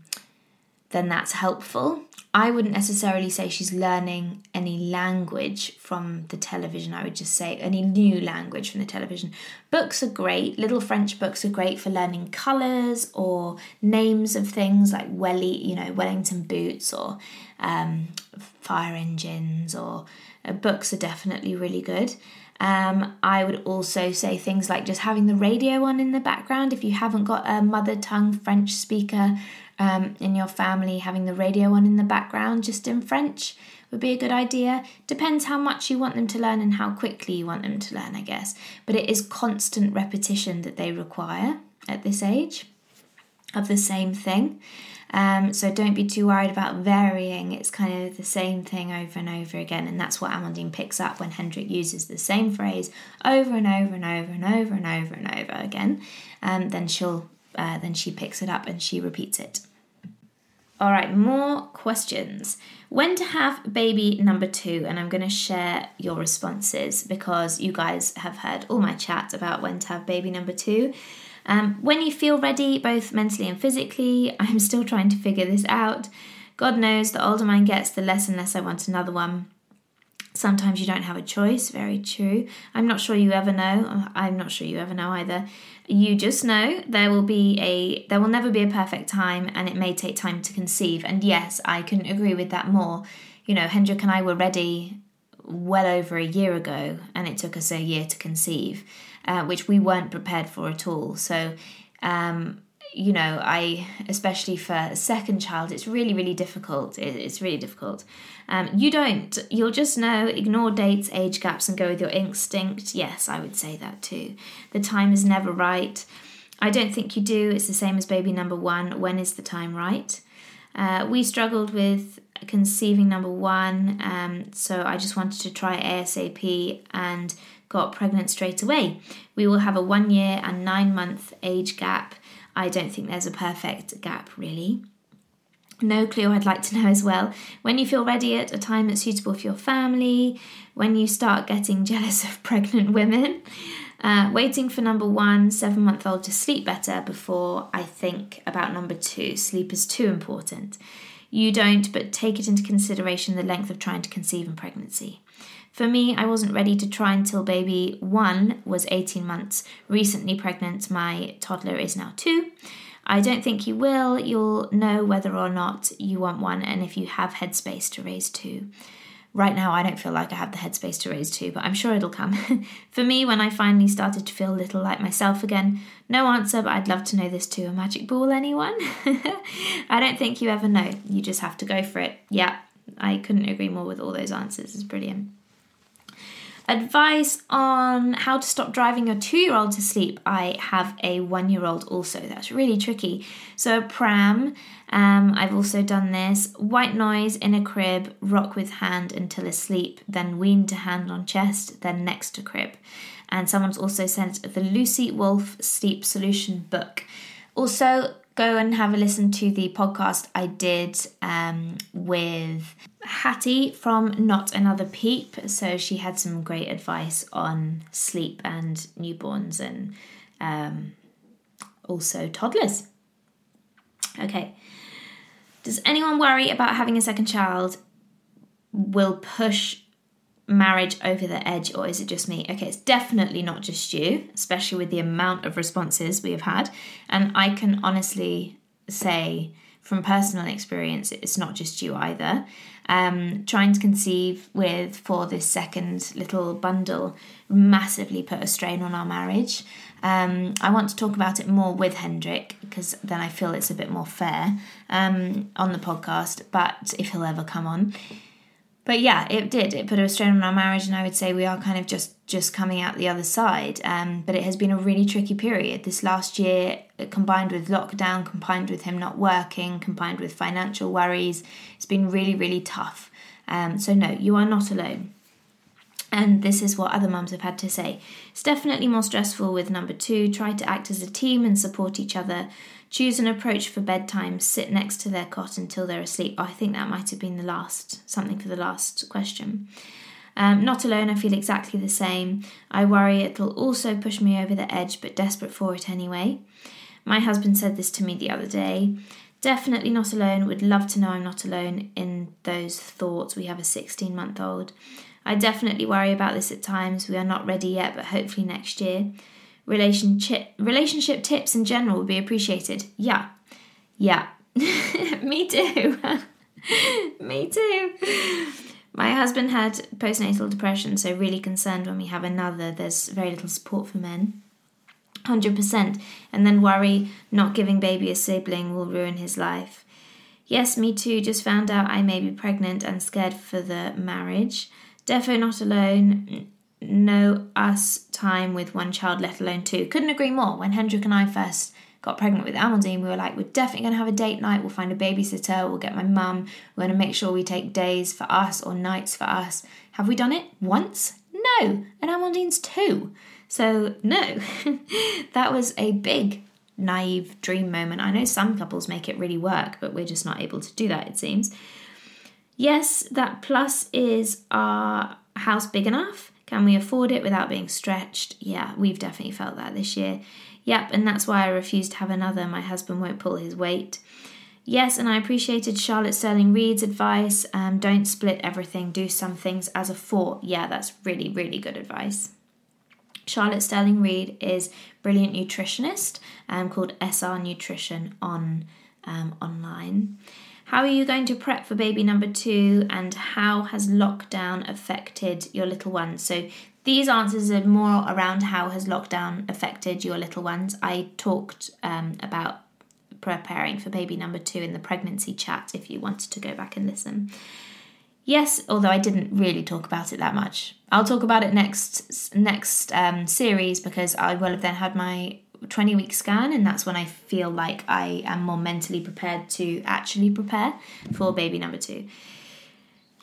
then that's helpful. I wouldn't necessarily say she's learning any language from the television. I would just say any new language from the television. Books are great. Little French books are great for learning colours or names of things like Welly, you know, Wellington boots or um, fire engines. Or uh, books are definitely really good. Um, I would also say things like just having the radio on in the background. If you haven't got a mother tongue French speaker um, in your family, having the radio on in the background just in French would be a good idea. Depends how much you want them to learn and how quickly you want them to learn, I guess. But it is constant repetition that they require at this age of the same thing. Um, so don't be too worried about varying. It's kind of the same thing over and over again, and that's what Amandine picks up when Hendrik uses the same phrase over and over and over and over and over and over again. Um, then she'll uh, then she picks it up and she repeats it. All right, more questions. When to have baby number two? And I'm going to share your responses because you guys have heard all my chat about when to have baby number two. Um, when you feel ready, both mentally and physically, I'm still trying to figure this out. God knows, the older mine gets, the less and less I want another one. Sometimes you don't have a choice, very true. I'm not sure you ever know. I'm not sure you ever know either. You just know there will be a there will never be a perfect time and it may take time to conceive. And yes, I couldn't agree with that more. You know, Hendrik and I were ready well over a year ago and it took us a year to conceive, uh, which we weren't prepared for at all. So um, you know, I, especially for a second child, it's really, really difficult. It, it's really difficult. Um, you don't, you'll just know, ignore dates, age gaps, and go with your instinct. Yes, I would say that too. The time is never right. I don't think you do. It's the same as baby number one. When is the time right? Uh, we struggled with conceiving number one, um, so I just wanted to try ASAP and got pregnant straight away. We will have a one year and nine month age gap I don't think there's a perfect gap really. No clue, I'd like to know as well. When you feel ready at a time that's suitable for your family, when you start getting jealous of pregnant women, uh, waiting for number one, seven month old to sleep better before I think about number two. Sleep is too important. You don't, but take it into consideration the length of trying to conceive in pregnancy. For me, I wasn't ready to try until baby one was 18 months. Recently pregnant, my toddler is now two. I don't think you will. You'll know whether or not you want one and if you have headspace to raise two. Right now, I don't feel like I have the headspace to raise two, but I'm sure it'll come. For me, when I finally started to feel a little like myself again, no answer, but I'd love to know this too. A magic ball, anyone? I don't think you ever know. You just have to go for it. Yeah, I couldn't agree more with all those answers. It's brilliant. Advice on how to stop driving your two year old to sleep. I have a one year old also. That's really tricky. So, pram, um, I've also done this. White noise in a crib, rock with hand until asleep, then wean to hand on chest, then next to crib. And someone's also sent the Lucy Wolfe Sleep Solution book. Also, go and have a listen to the podcast I did um, with Hattie from Not Another Peep. So she had some great advice on sleep and newborns and um, also toddlers. Okay. Does anyone worry about having a second child will push marriage over the edge, or is it just me? Okay, it's definitely not just you, especially with the amount of responses we have had. And I can honestly say from personal experience, it's not just you either. Um, trying to conceive with for this second little bundle massively put a strain on our marriage. Um, I want to talk about it more with Hendrik because then I feel it's a bit more fair um, on the podcast. But if he'll ever come on, but yeah, it did. It put a strain on our marriage, and I would say we are kind of just just coming out the other side. Um, but it has been a really tricky period. This last year, combined with lockdown, combined with him not working, combined with financial worries, it's been really, really tough. Um, so no, you are not alone. And this is what other mums have had to say. It's definitely more stressful with number two. Try to act as a team and support each other. Choose an approach for bedtime. Sit next to their cot until they're asleep. Oh, I think that might have been the last, something for the last question. Um, not alone, I feel exactly the same. I worry it'll also push me over the edge, but desperate for it anyway. My husband said this to me the other day. Definitely not alone. Would love to know I'm not alone in those thoughts. We have a 16 month old. I definitely worry about this at times. We are not ready yet, but hopefully next year. Relationship relationship tips in general would be appreciated. Yeah. Yeah. Me too. Me too. My husband had postnatal depression, so really concerned when we have another. There's very little support for men. 100%. And then worry not giving baby a sibling will ruin his life. Yes, me too. Just found out I may be pregnant and scared for the marriage. Defo not alone. No us time with one child, let alone two. Couldn't agree more. When Hendrik and I first got pregnant with Amandine, we were like, we're definitely going to have a date night. We'll find a babysitter. We'll get my mum. We're going to make sure we take days for us or nights for us. Have we done it once? No. And Amandine's two. So, no. that was a big, naive dream moment. I know some couples make it really work, but we're just not able to do that, it seems. Yes, that plus is our house big enough? Can we afford it without being stretched? Yeah, we've definitely felt that this year. Yep, and that's why I refuse to have another. My husband won't pull his weight. Yes, and I appreciated Charlotte Stirling-Reed's advice. Um, don't split everything, do some things as a four. Yeah, that's really, really good advice. Charlotte Sterling Reed is brilliant nutritionist um, called SR Nutrition on um, online. How are you going to prep for baby number two, and how has lockdown affected your little ones? So these answers are more around how has lockdown affected your little ones. I talked um, about preparing for baby number two in the pregnancy chat if you wanted to go back and listen. Yes, although I didn't really talk about it that much. I'll talk about it next next um, series because I will have then had my 20 week scan, and that's when I feel like I am more mentally prepared to actually prepare for baby number two.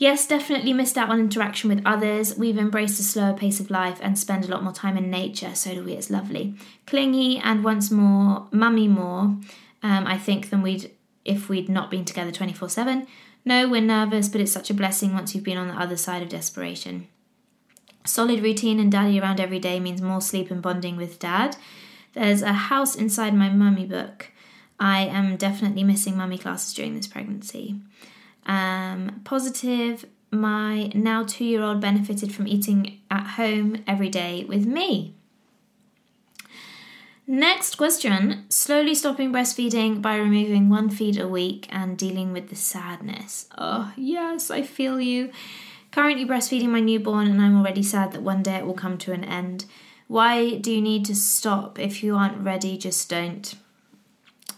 Yes, definitely missed out on interaction with others. We've embraced a slower pace of life and spend a lot more time in nature. So do we. It's lovely. Clingy and once more, mummy more, um, I think, than we'd if we'd not been together 24 7. No, we're nervous, but it's such a blessing once you've been on the other side of desperation. Solid routine and daddy around every day means more sleep and bonding with dad. There's a house inside my mummy book. I am definitely missing mummy classes during this pregnancy. Um, positive, my now two year old benefited from eating at home every day with me. Next question slowly stopping breastfeeding by removing one feed a week and dealing with the sadness. Oh, yes, I feel you. Currently breastfeeding my newborn, and I'm already sad that one day it will come to an end. Why do you need to stop? If you aren't ready, just don't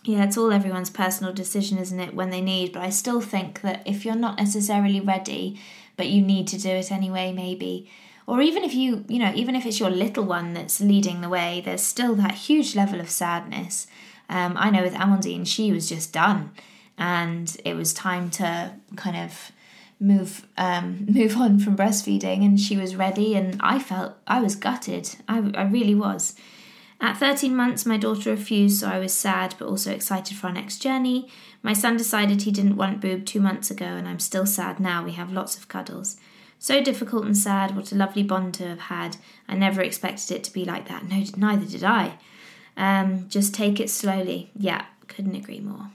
yeah, it's all everyone's personal decision, isn't it, when they need. But I still think that if you're not necessarily ready, but you need to do it anyway, maybe, or even if you, you know, even if it's your little one that's leading the way, there's still that huge level of sadness. Um, I know with Amandine, she was just done, and it was time to kind of move um, move on from breastfeeding, and she was ready, and I felt I was gutted. I, I really was. At 13 months, my daughter refused, so I was sad but also excited for our next journey. My son decided he didn't want boob two months ago, and I'm still sad now. We have lots of cuddles. So difficult and sad, what a lovely bond to have had. I never expected it to be like that. No, neither did I. Um, just take it slowly. Yeah, couldn't agree more.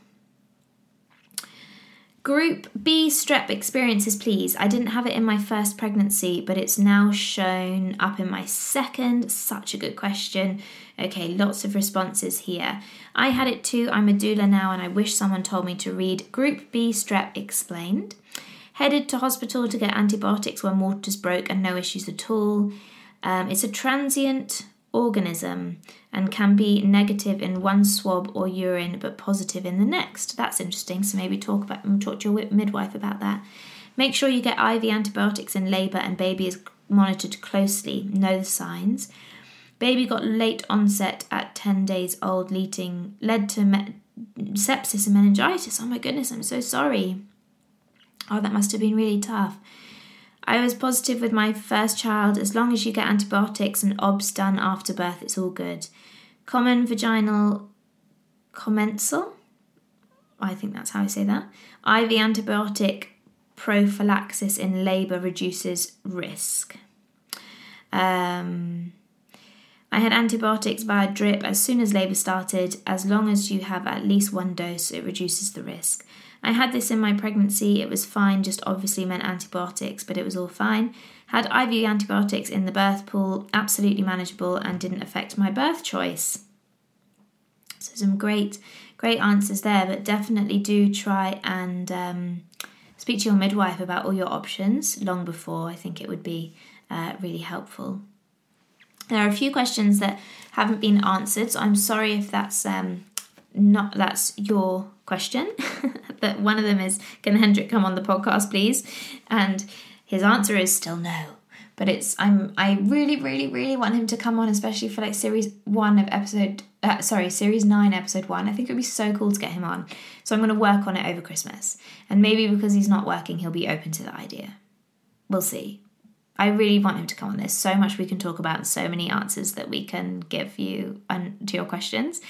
Group B strep experiences, please. I didn't have it in my first pregnancy, but it's now shown up in my second. Such a good question. Okay, lots of responses here. I had it too. I'm a doula now, and I wish someone told me to read Group B strep explained. Headed to hospital to get antibiotics when waters broke and no issues at all. Um, it's a transient organism and can be negative in one swab or urine but positive in the next. That's interesting. So maybe talk about mm, talk to your midwife about that. Make sure you get IV antibiotics in labour and baby is monitored closely. Know the signs. Baby got late onset at 10 days old, leading, led to me- sepsis and meningitis. Oh my goodness, I'm so sorry. Oh, that must have been really tough. I was positive with my first child. As long as you get antibiotics and OBS done after birth, it's all good. Common vaginal commensal. I think that's how I say that. IV antibiotic prophylaxis in labour reduces risk. Um, I had antibiotics via drip as soon as labour started. As long as you have at least one dose, it reduces the risk. I had this in my pregnancy. It was fine, just obviously meant antibiotics, but it was all fine. Had IV antibiotics in the birth pool, absolutely manageable and didn't affect my birth choice. So, some great, great answers there, but definitely do try and um, speak to your midwife about all your options long before. I think it would be uh, really helpful. There are a few questions that haven't been answered, so I'm sorry if that's um, not that's your question. that one of them is, can Hendrik come on the podcast, please? And his answer is still no. But it's I'm I really really really want him to come on, especially for like series one of episode uh, sorry series nine episode one. I think it would be so cool to get him on. So I'm going to work on it over Christmas, and maybe because he's not working, he'll be open to the idea. We'll see. I really want him to come on. There's so much we can talk about and so many answers that we can give you and to your questions.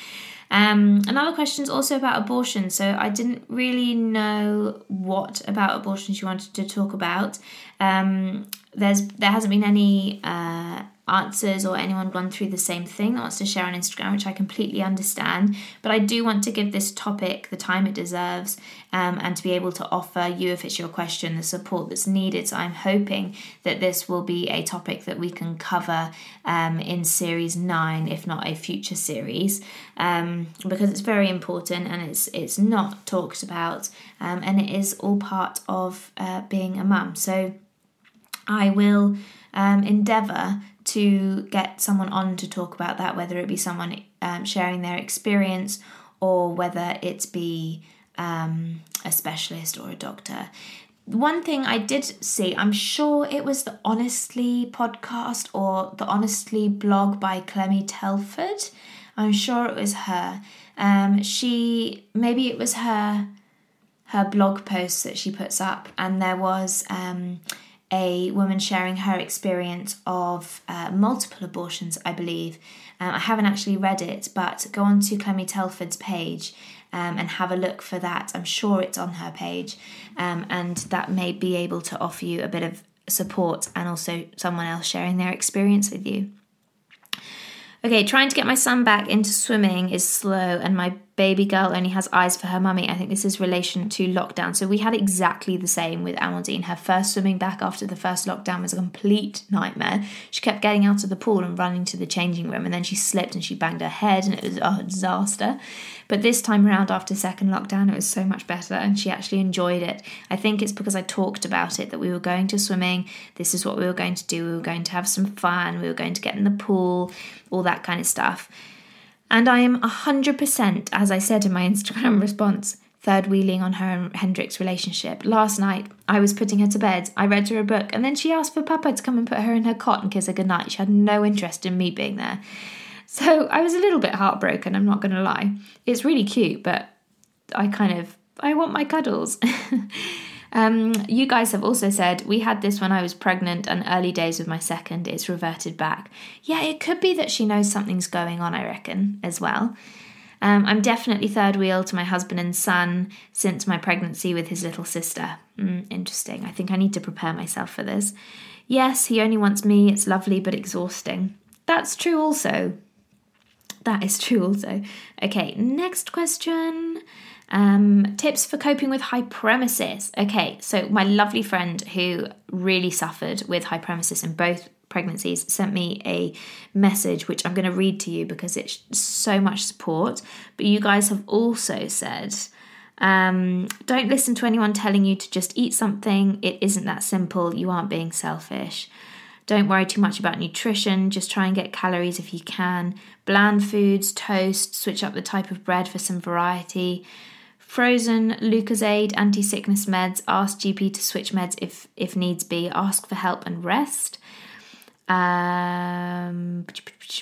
Um, another question is also about abortion. So I didn't really know what about abortion she wanted to talk about. Um, there's there hasn't been any uh, answers or anyone gone through the same thing that wants to share on Instagram, which I completely understand. But I do want to give this topic the time it deserves um, and to be able to offer you, if it's your question, the support that's needed. So I'm hoping that this will be a topic that we can cover um, in series nine, if not a future series, um, because it's very important and it's it's not talked about um, and it is all part of uh, being a mum. So I will um, endeavour to get someone on to talk about that, whether it be someone um, sharing their experience or whether it be um, a specialist or a doctor. One thing I did see, I'm sure it was the Honestly podcast or the Honestly blog by Clemmie Telford. I'm sure it was her. Um, she maybe it was her her blog posts that she puts up, and there was um, a woman sharing her experience of uh, multiple abortions, I believe. Um, I haven't actually read it, but go on to Clemmie Telford's page um, and have a look for that. I'm sure it's on her page, um, and that may be able to offer you a bit of support and also someone else sharing their experience with you. Okay, trying to get my son back into swimming is slow, and my baby girl only has eyes for her mummy. I think this is relation to lockdown. So we had exactly the same with Amandine. Her first swimming back after the first lockdown was a complete nightmare. She kept getting out of the pool and running to the changing room, and then she slipped and she banged her head, and it was a disaster. But this time around, after second lockdown, it was so much better, and she actually enjoyed it. I think it's because I talked about it that we were going to swimming. This is what we were going to do. We were going to have some fun. We were going to get in the pool, all that kind of stuff. And I am 100%, as I said in my Instagram response, third wheeling on her and Hendrik's relationship. Last night, I was putting her to bed. I read her a book, and then she asked for Papa to come and put her in her cot and kiss her goodnight. She had no interest in me being there. So I was a little bit heartbroken, I'm not going to lie. It's really cute, but I kind of, I want my cuddles. Um, you guys have also said we had this when I was pregnant and early days with my second. It's reverted back. Yeah, it could be that she knows something's going on. I reckon as well. Um, I'm definitely third wheel to my husband and son since my pregnancy with his little sister. Mm, interesting. I think I need to prepare myself for this. Yes, he only wants me. It's lovely but exhausting. That's true also. That is true also. Okay, next question. Um, tips for coping with hyperemesis. Okay, so my lovely friend who really suffered with hyperemesis in both pregnancies sent me a message which I'm going to read to you because it's so much support. But you guys have also said, um, don't listen to anyone telling you to just eat something. It isn't that simple. You aren't being selfish. Don't worry too much about nutrition. Just try and get calories if you can. Bland foods, toast, switch up the type of bread for some variety Frozen, Lucozade, anti sickness meds. Ask GP to switch meds if, if needs be. Ask for help and rest. Um,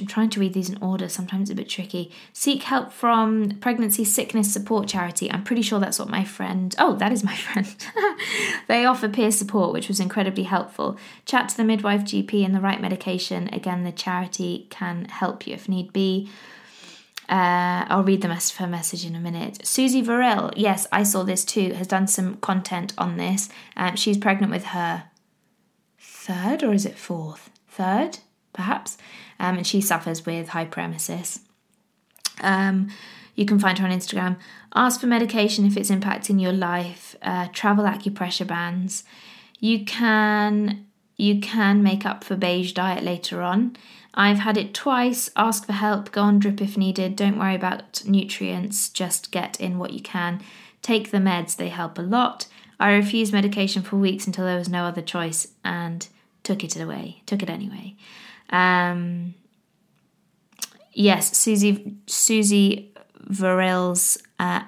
I'm trying to read these in order, sometimes it's a bit tricky. Seek help from Pregnancy Sickness Support Charity. I'm pretty sure that's what my friend, oh, that is my friend. they offer peer support, which was incredibly helpful. Chat to the midwife GP and the right medication. Again, the charity can help you if need be. Uh, I'll read the of her message in a minute. Susie Verrill, yes, I saw this too, has done some content on this. Um, she's pregnant with her third or is it fourth? third, perhaps, um, and she suffers with hyperemesis. Um, you can find her on Instagram. Ask for medication if it's impacting your life. Uh, travel acupressure bands. You can you can make up for beige diet later on. I've had it twice. Ask for help. Go on drip if needed. Don't worry about nutrients. Just get in what you can. Take the meds. They help a lot. I refused medication for weeks until there was no other choice, and took it away, took it anyway. Um, yes, Susie Susie Verrill's uh,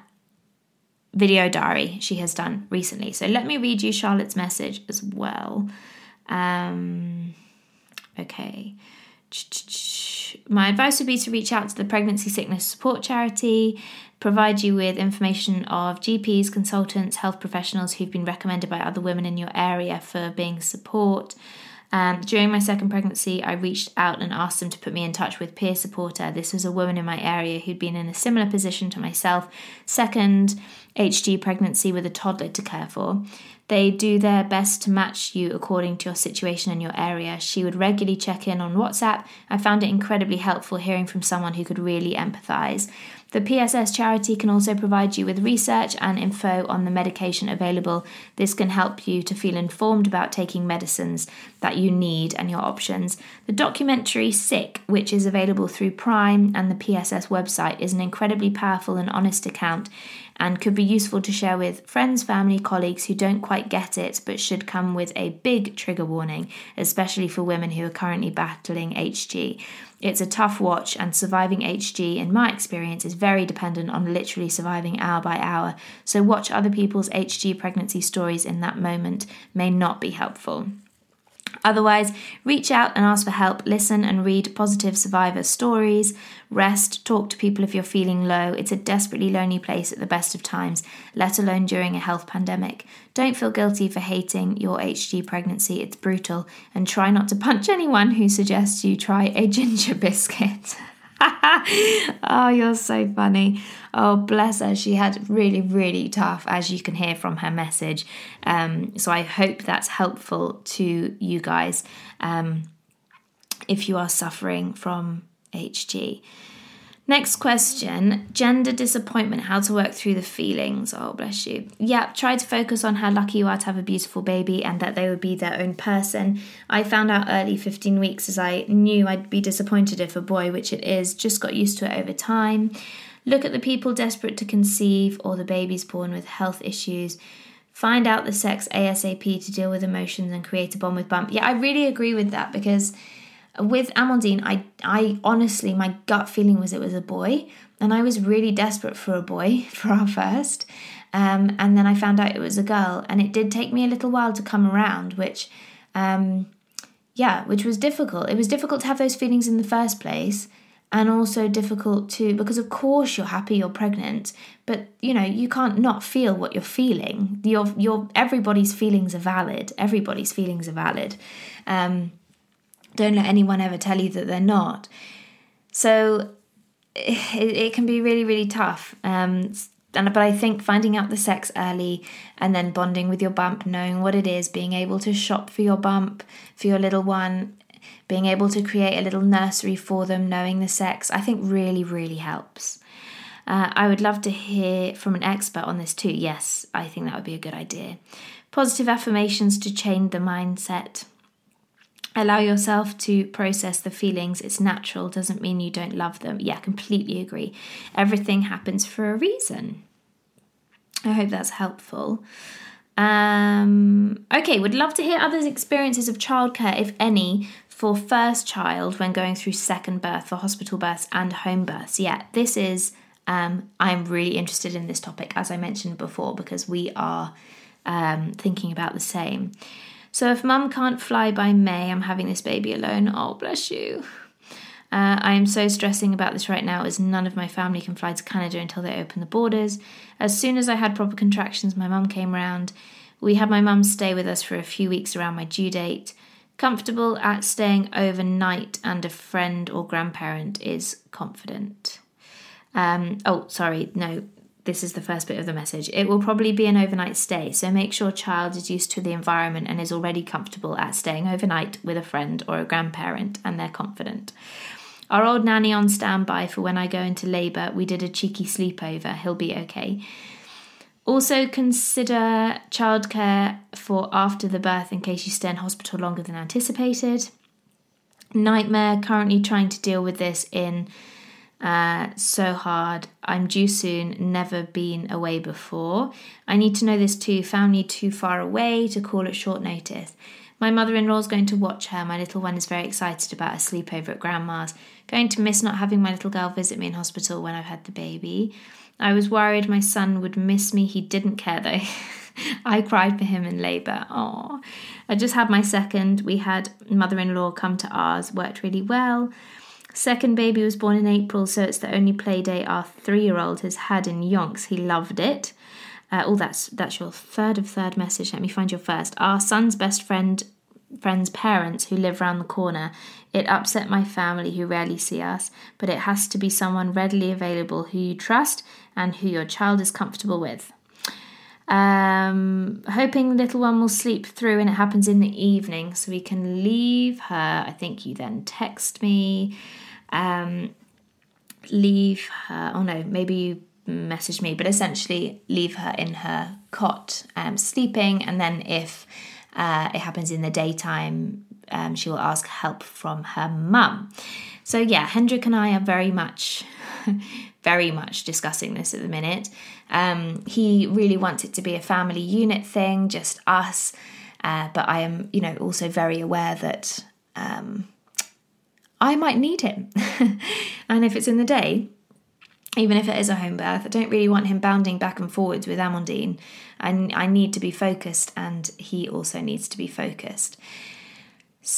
video diary she has done recently. So let me read you Charlotte's message as well. Um, okay. My advice would be to reach out to the Pregnancy Sickness Support Charity, provide you with information of GPs, consultants, health professionals who've been recommended by other women in your area for being support. Um, during my second pregnancy, I reached out and asked them to put me in touch with peer supporter. This was a woman in my area who'd been in a similar position to myself. Second HG pregnancy with a toddler to care for. They do their best to match you according to your situation and your area. She would regularly check in on WhatsApp. I found it incredibly helpful hearing from someone who could really empathise. The PSS charity can also provide you with research and info on the medication available. This can help you to feel informed about taking medicines that you need and your options. The documentary Sick, which is available through Prime and the PSS website, is an incredibly powerful and honest account and could be useful to share with friends, family, colleagues who don't quite get it but should come with a big trigger warning, especially for women who are currently battling HG. It's a tough watch, and surviving HG, in my experience, is very dependent on literally surviving hour by hour. So, watch other people's HG pregnancy stories in that moment may not be helpful. Otherwise, reach out and ask for help, listen and read positive survivor stories, rest, talk to people if you're feeling low. It's a desperately lonely place at the best of times, let alone during a health pandemic. Don't feel guilty for hating your HG pregnancy, it's brutal, and try not to punch anyone who suggests you try a ginger biscuit. oh, you're so funny. Oh, bless her. She had really, really tough, as you can hear from her message. Um, so I hope that's helpful to you guys um, if you are suffering from HG. Next question gender disappointment, how to work through the feelings. Oh, bless you. Yeah, try to focus on how lucky you are to have a beautiful baby and that they would be their own person. I found out early 15 weeks as I knew I'd be disappointed if a boy, which it is, just got used to it over time. Look at the people desperate to conceive or the babies born with health issues. Find out the sex ASAP to deal with emotions and create a bond with bump. Yeah, I really agree with that because with Amandine, I I honestly my gut feeling was it was a boy, and I was really desperate for a boy for our first. Um, and then I found out it was a girl, and it did take me a little while to come around, which, um, yeah, which was difficult. It was difficult to have those feelings in the first place, and also difficult to because of course you're happy you're pregnant, but you know you can't not feel what you're feeling. Your your everybody's feelings are valid. Everybody's feelings are valid. Um, don't let anyone ever tell you that they're not. So it, it can be really, really tough. Um, and but I think finding out the sex early and then bonding with your bump, knowing what it is, being able to shop for your bump for your little one, being able to create a little nursery for them, knowing the sex, I think really, really helps. Uh, I would love to hear from an expert on this too. Yes, I think that would be a good idea. Positive affirmations to change the mindset. Allow yourself to process the feelings. It's natural, doesn't mean you don't love them. Yeah, completely agree. Everything happens for a reason. I hope that's helpful. Um, okay, would love to hear others' experiences of childcare, if any, for first child when going through second birth, for hospital births and home births. Yeah, this is um, I'm really interested in this topic, as I mentioned before, because we are um, thinking about the same. So if mum can't fly by May, I'm having this baby alone. Oh, bless you. Uh, I am so stressing about this right now as none of my family can fly to Canada until they open the borders. As soon as I had proper contractions, my mum came round. We had my mum stay with us for a few weeks around my due date. Comfortable at staying overnight, and a friend or grandparent is confident. Um, oh, sorry, no, this is the first bit of the message. It will probably be an overnight stay, so make sure child is used to the environment and is already comfortable at staying overnight with a friend or a grandparent and they're confident. Our old nanny on standby for when I go into labour. We did a cheeky sleepover. He'll be okay. Also, consider childcare for after the birth in case you stay in hospital longer than anticipated. Nightmare, currently trying to deal with this in uh, so hard. I'm due soon, never been away before. I need to know this too. Family too far away to call at short notice. My mother in law is going to watch her. My little one is very excited about a sleepover at grandma's. Going to miss not having my little girl visit me in hospital when I've had the baby. I was worried my son would miss me. He didn't care though. I cried for him in labour. Oh, I just had my second. We had mother in law come to ours, worked really well. Second baby was born in April, so it's the only play day our three year old has had in yonks. He loved it. Uh, oh, that's that's your third of third message. Let me find your first. Our son's best friend friend's parents who live round the corner. It upset my family who rarely see us, but it has to be someone readily available who you trust and who your child is comfortable with. Um, hoping little one will sleep through and it happens in the evening so we can leave her. I think you then text me. Um, leave her. Oh no, maybe you message me, but essentially leave her in her cot um, sleeping, and then if uh, it happens in the daytime, um, she will ask help from her mum. So, yeah, Hendrik and I are very much, very much discussing this at the minute. Um, he really wants it to be a family unit thing, just us. Uh, but I am, you know, also very aware that um, I might need him. and if it's in the day, even if it is a home birth, I don't really want him bounding back and forwards with Amandine. I, I need to be focused, and he also needs to be focused.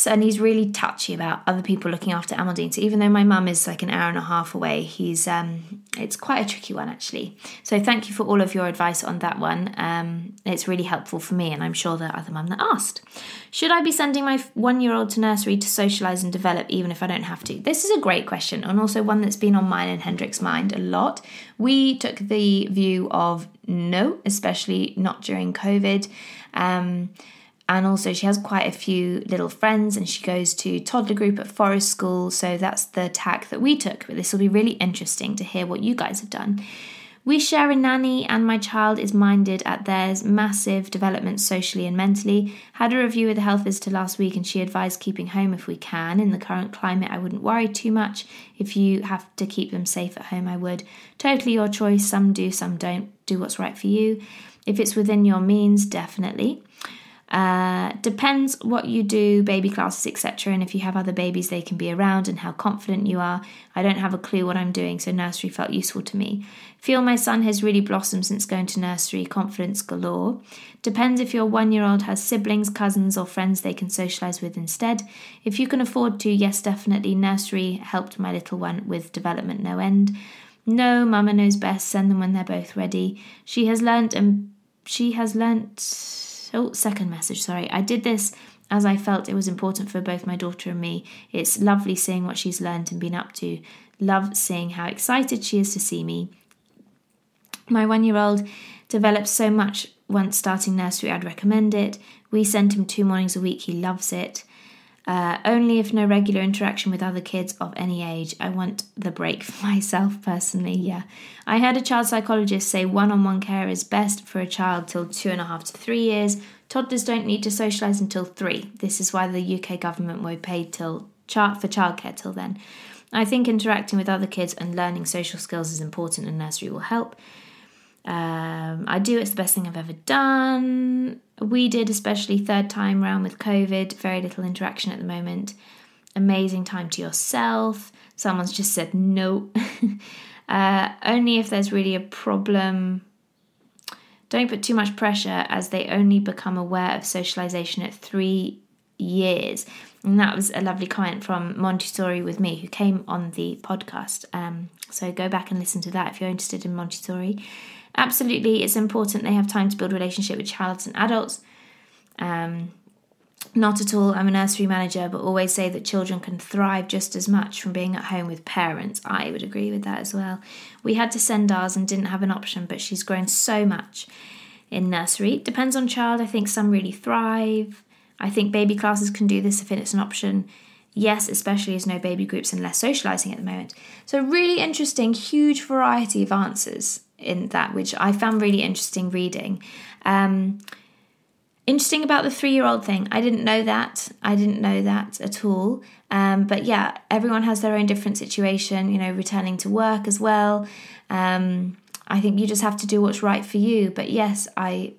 And he's really touchy about other people looking after Amandine. So even though my mum is like an hour and a half away, he's um, it's quite a tricky one actually. So thank you for all of your advice on that one. Um, it's really helpful for me, and I'm sure the other mum that asked. Should I be sending my one-year-old to nursery to socialise and develop, even if I don't have to? This is a great question, and also one that's been on mine and Hendrik's mind a lot. We took the view of no, especially not during COVID. Um, and also she has quite a few little friends and she goes to toddler group at forest school. So that's the tack that we took. But this will be really interesting to hear what you guys have done. We share a nanny and my child is minded at theirs massive development socially and mentally. Had a review with the health visitor last week and she advised keeping home if we can. In the current climate i wouldn't worry too much. If you have to keep them safe at home i would. Totally your choice. Some do some don't. Do what's right for you. If it's within your means definitely uh, depends what you do, baby classes, etc. And if you have other babies, they can be around and how confident you are. I don't have a clue what I'm doing, so nursery felt useful to me. Feel my son has really blossomed since going to nursery, confidence galore. Depends if your one year old has siblings, cousins, or friends they can socialise with instead. If you can afford to, yes, definitely. Nursery helped my little one with development no end. No, Mama knows best. Send them when they're both ready. She has learnt and she has learnt Oh, second message, sorry. I did this as I felt it was important for both my daughter and me. It's lovely seeing what she's learned and been up to. Love seeing how excited she is to see me. My one year old develops so much once starting nursery, I'd recommend it. We send him two mornings a week, he loves it. Uh, only if no regular interaction with other kids of any age. I want the break for myself personally, yeah. I heard a child psychologist say one on one care is best for a child till two and a half to three years. Toddlers don't need to socialise until three. This is why the UK government won't pay till chart for childcare till then. I think interacting with other kids and learning social skills is important and nursery will help. Um, I do, it's the best thing I've ever done. We did, especially third time round with COVID, very little interaction at the moment. Amazing time to yourself. Someone's just said no. Uh, only if there's really a problem. Don't put too much pressure as they only become aware of socialization at three years. And that was a lovely comment from Montessori with me who came on the podcast. Um, so go back and listen to that if you're interested in Montessori. Absolutely, it's important they have time to build relationship with children and adults. Um, not at all. I'm a nursery manager, but always say that children can thrive just as much from being at home with parents. I would agree with that as well. We had to send ours and didn't have an option, but she's grown so much in nursery. Depends on child. I think some really thrive. I think baby classes can do this if it's an option. Yes, especially as no baby groups and less socialising at the moment. So, really interesting, huge variety of answers in that, which I found really interesting reading. Um, interesting about the three year old thing. I didn't know that. I didn't know that at all. Um, but yeah, everyone has their own different situation, you know, returning to work as well. Um, I think you just have to do what's right for you. But yes, I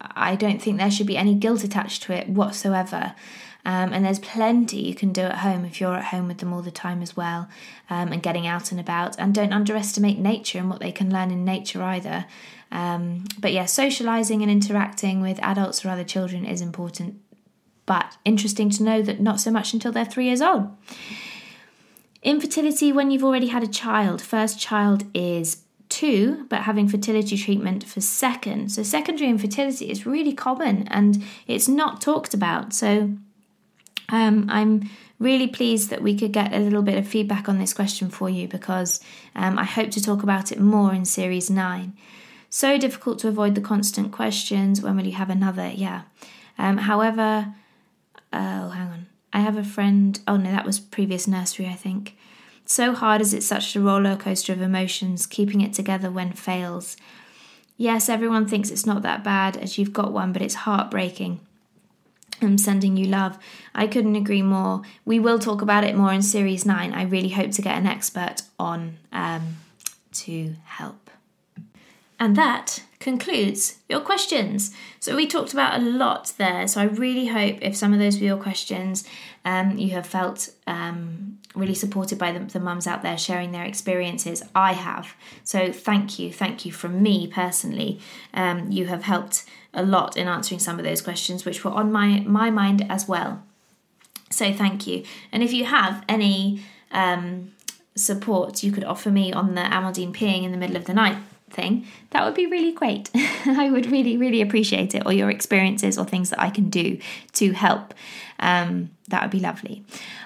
I don't think there should be any guilt attached to it whatsoever. Um, and there's plenty you can do at home if you're at home with them all the time as well um, and getting out and about. And don't underestimate nature and what they can learn in nature either. Um, but yeah, socializing and interacting with adults or other children is important. But interesting to know that not so much until they're three years old. Infertility when you've already had a child. First child is two, but having fertility treatment for second. So, secondary infertility is really common and it's not talked about. So, um, I'm really pleased that we could get a little bit of feedback on this question for you because um, I hope to talk about it more in series nine. So difficult to avoid the constant questions. When will you have another? Yeah. Um, however, oh, hang on. I have a friend. Oh, no, that was previous nursery, I think. So hard as it's such a roller coaster of emotions, keeping it together when fails. Yes, everyone thinks it's not that bad as you've got one, but it's heartbreaking. I'm sending you love. I couldn't agree more. We will talk about it more in series nine. I really hope to get an expert on um, to help. And that concludes your questions. So we talked about a lot there. So I really hope if some of those were your questions, um, you have felt um, really supported by the, the mums out there sharing their experiences. I have. So thank you, thank you from me personally. Um, you have helped a lot in answering some of those questions, which were on my my mind as well. So thank you. And if you have any um, support you could offer me on the Amaldine peeing in the middle of the night thing, that would be really great. I would really, really appreciate it, or your experiences or things that I can do to help. Um, that would be lovely.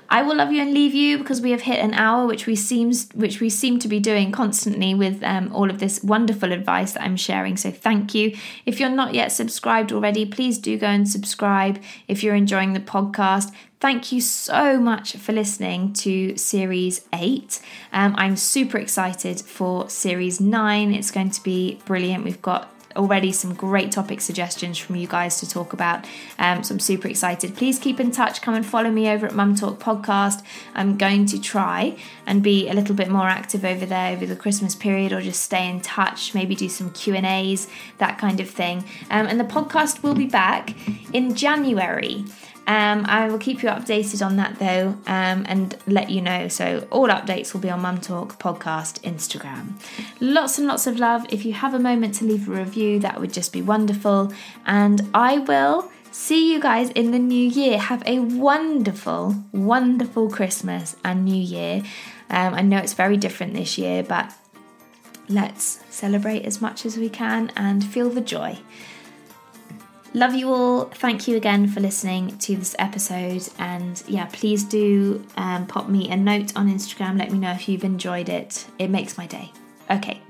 I will love you and leave you because we have hit an hour, which we seems which we seem to be doing constantly with um, all of this wonderful advice that I'm sharing. So thank you. If you're not yet subscribed already, please do go and subscribe. If you're enjoying the podcast, Thank you so much for listening to Series 8. Um, I'm super excited for Series 9. It's going to be brilliant. We've got already some great topic suggestions from you guys to talk about. Um, so I'm super excited. Please keep in touch. Come and follow me over at Mum Talk Podcast. I'm going to try and be a little bit more active over there over the Christmas period, or just stay in touch. Maybe do some Q and A's, that kind of thing. Um, and the podcast will be back in January. Um, I will keep you updated on that though um, and let you know. So, all updates will be on Mum Talk Podcast Instagram. Lots and lots of love. If you have a moment to leave a review, that would just be wonderful. And I will see you guys in the new year. Have a wonderful, wonderful Christmas and New Year. Um, I know it's very different this year, but let's celebrate as much as we can and feel the joy. Love you all. Thank you again for listening to this episode. And yeah, please do um, pop me a note on Instagram. Let me know if you've enjoyed it. It makes my day. Okay,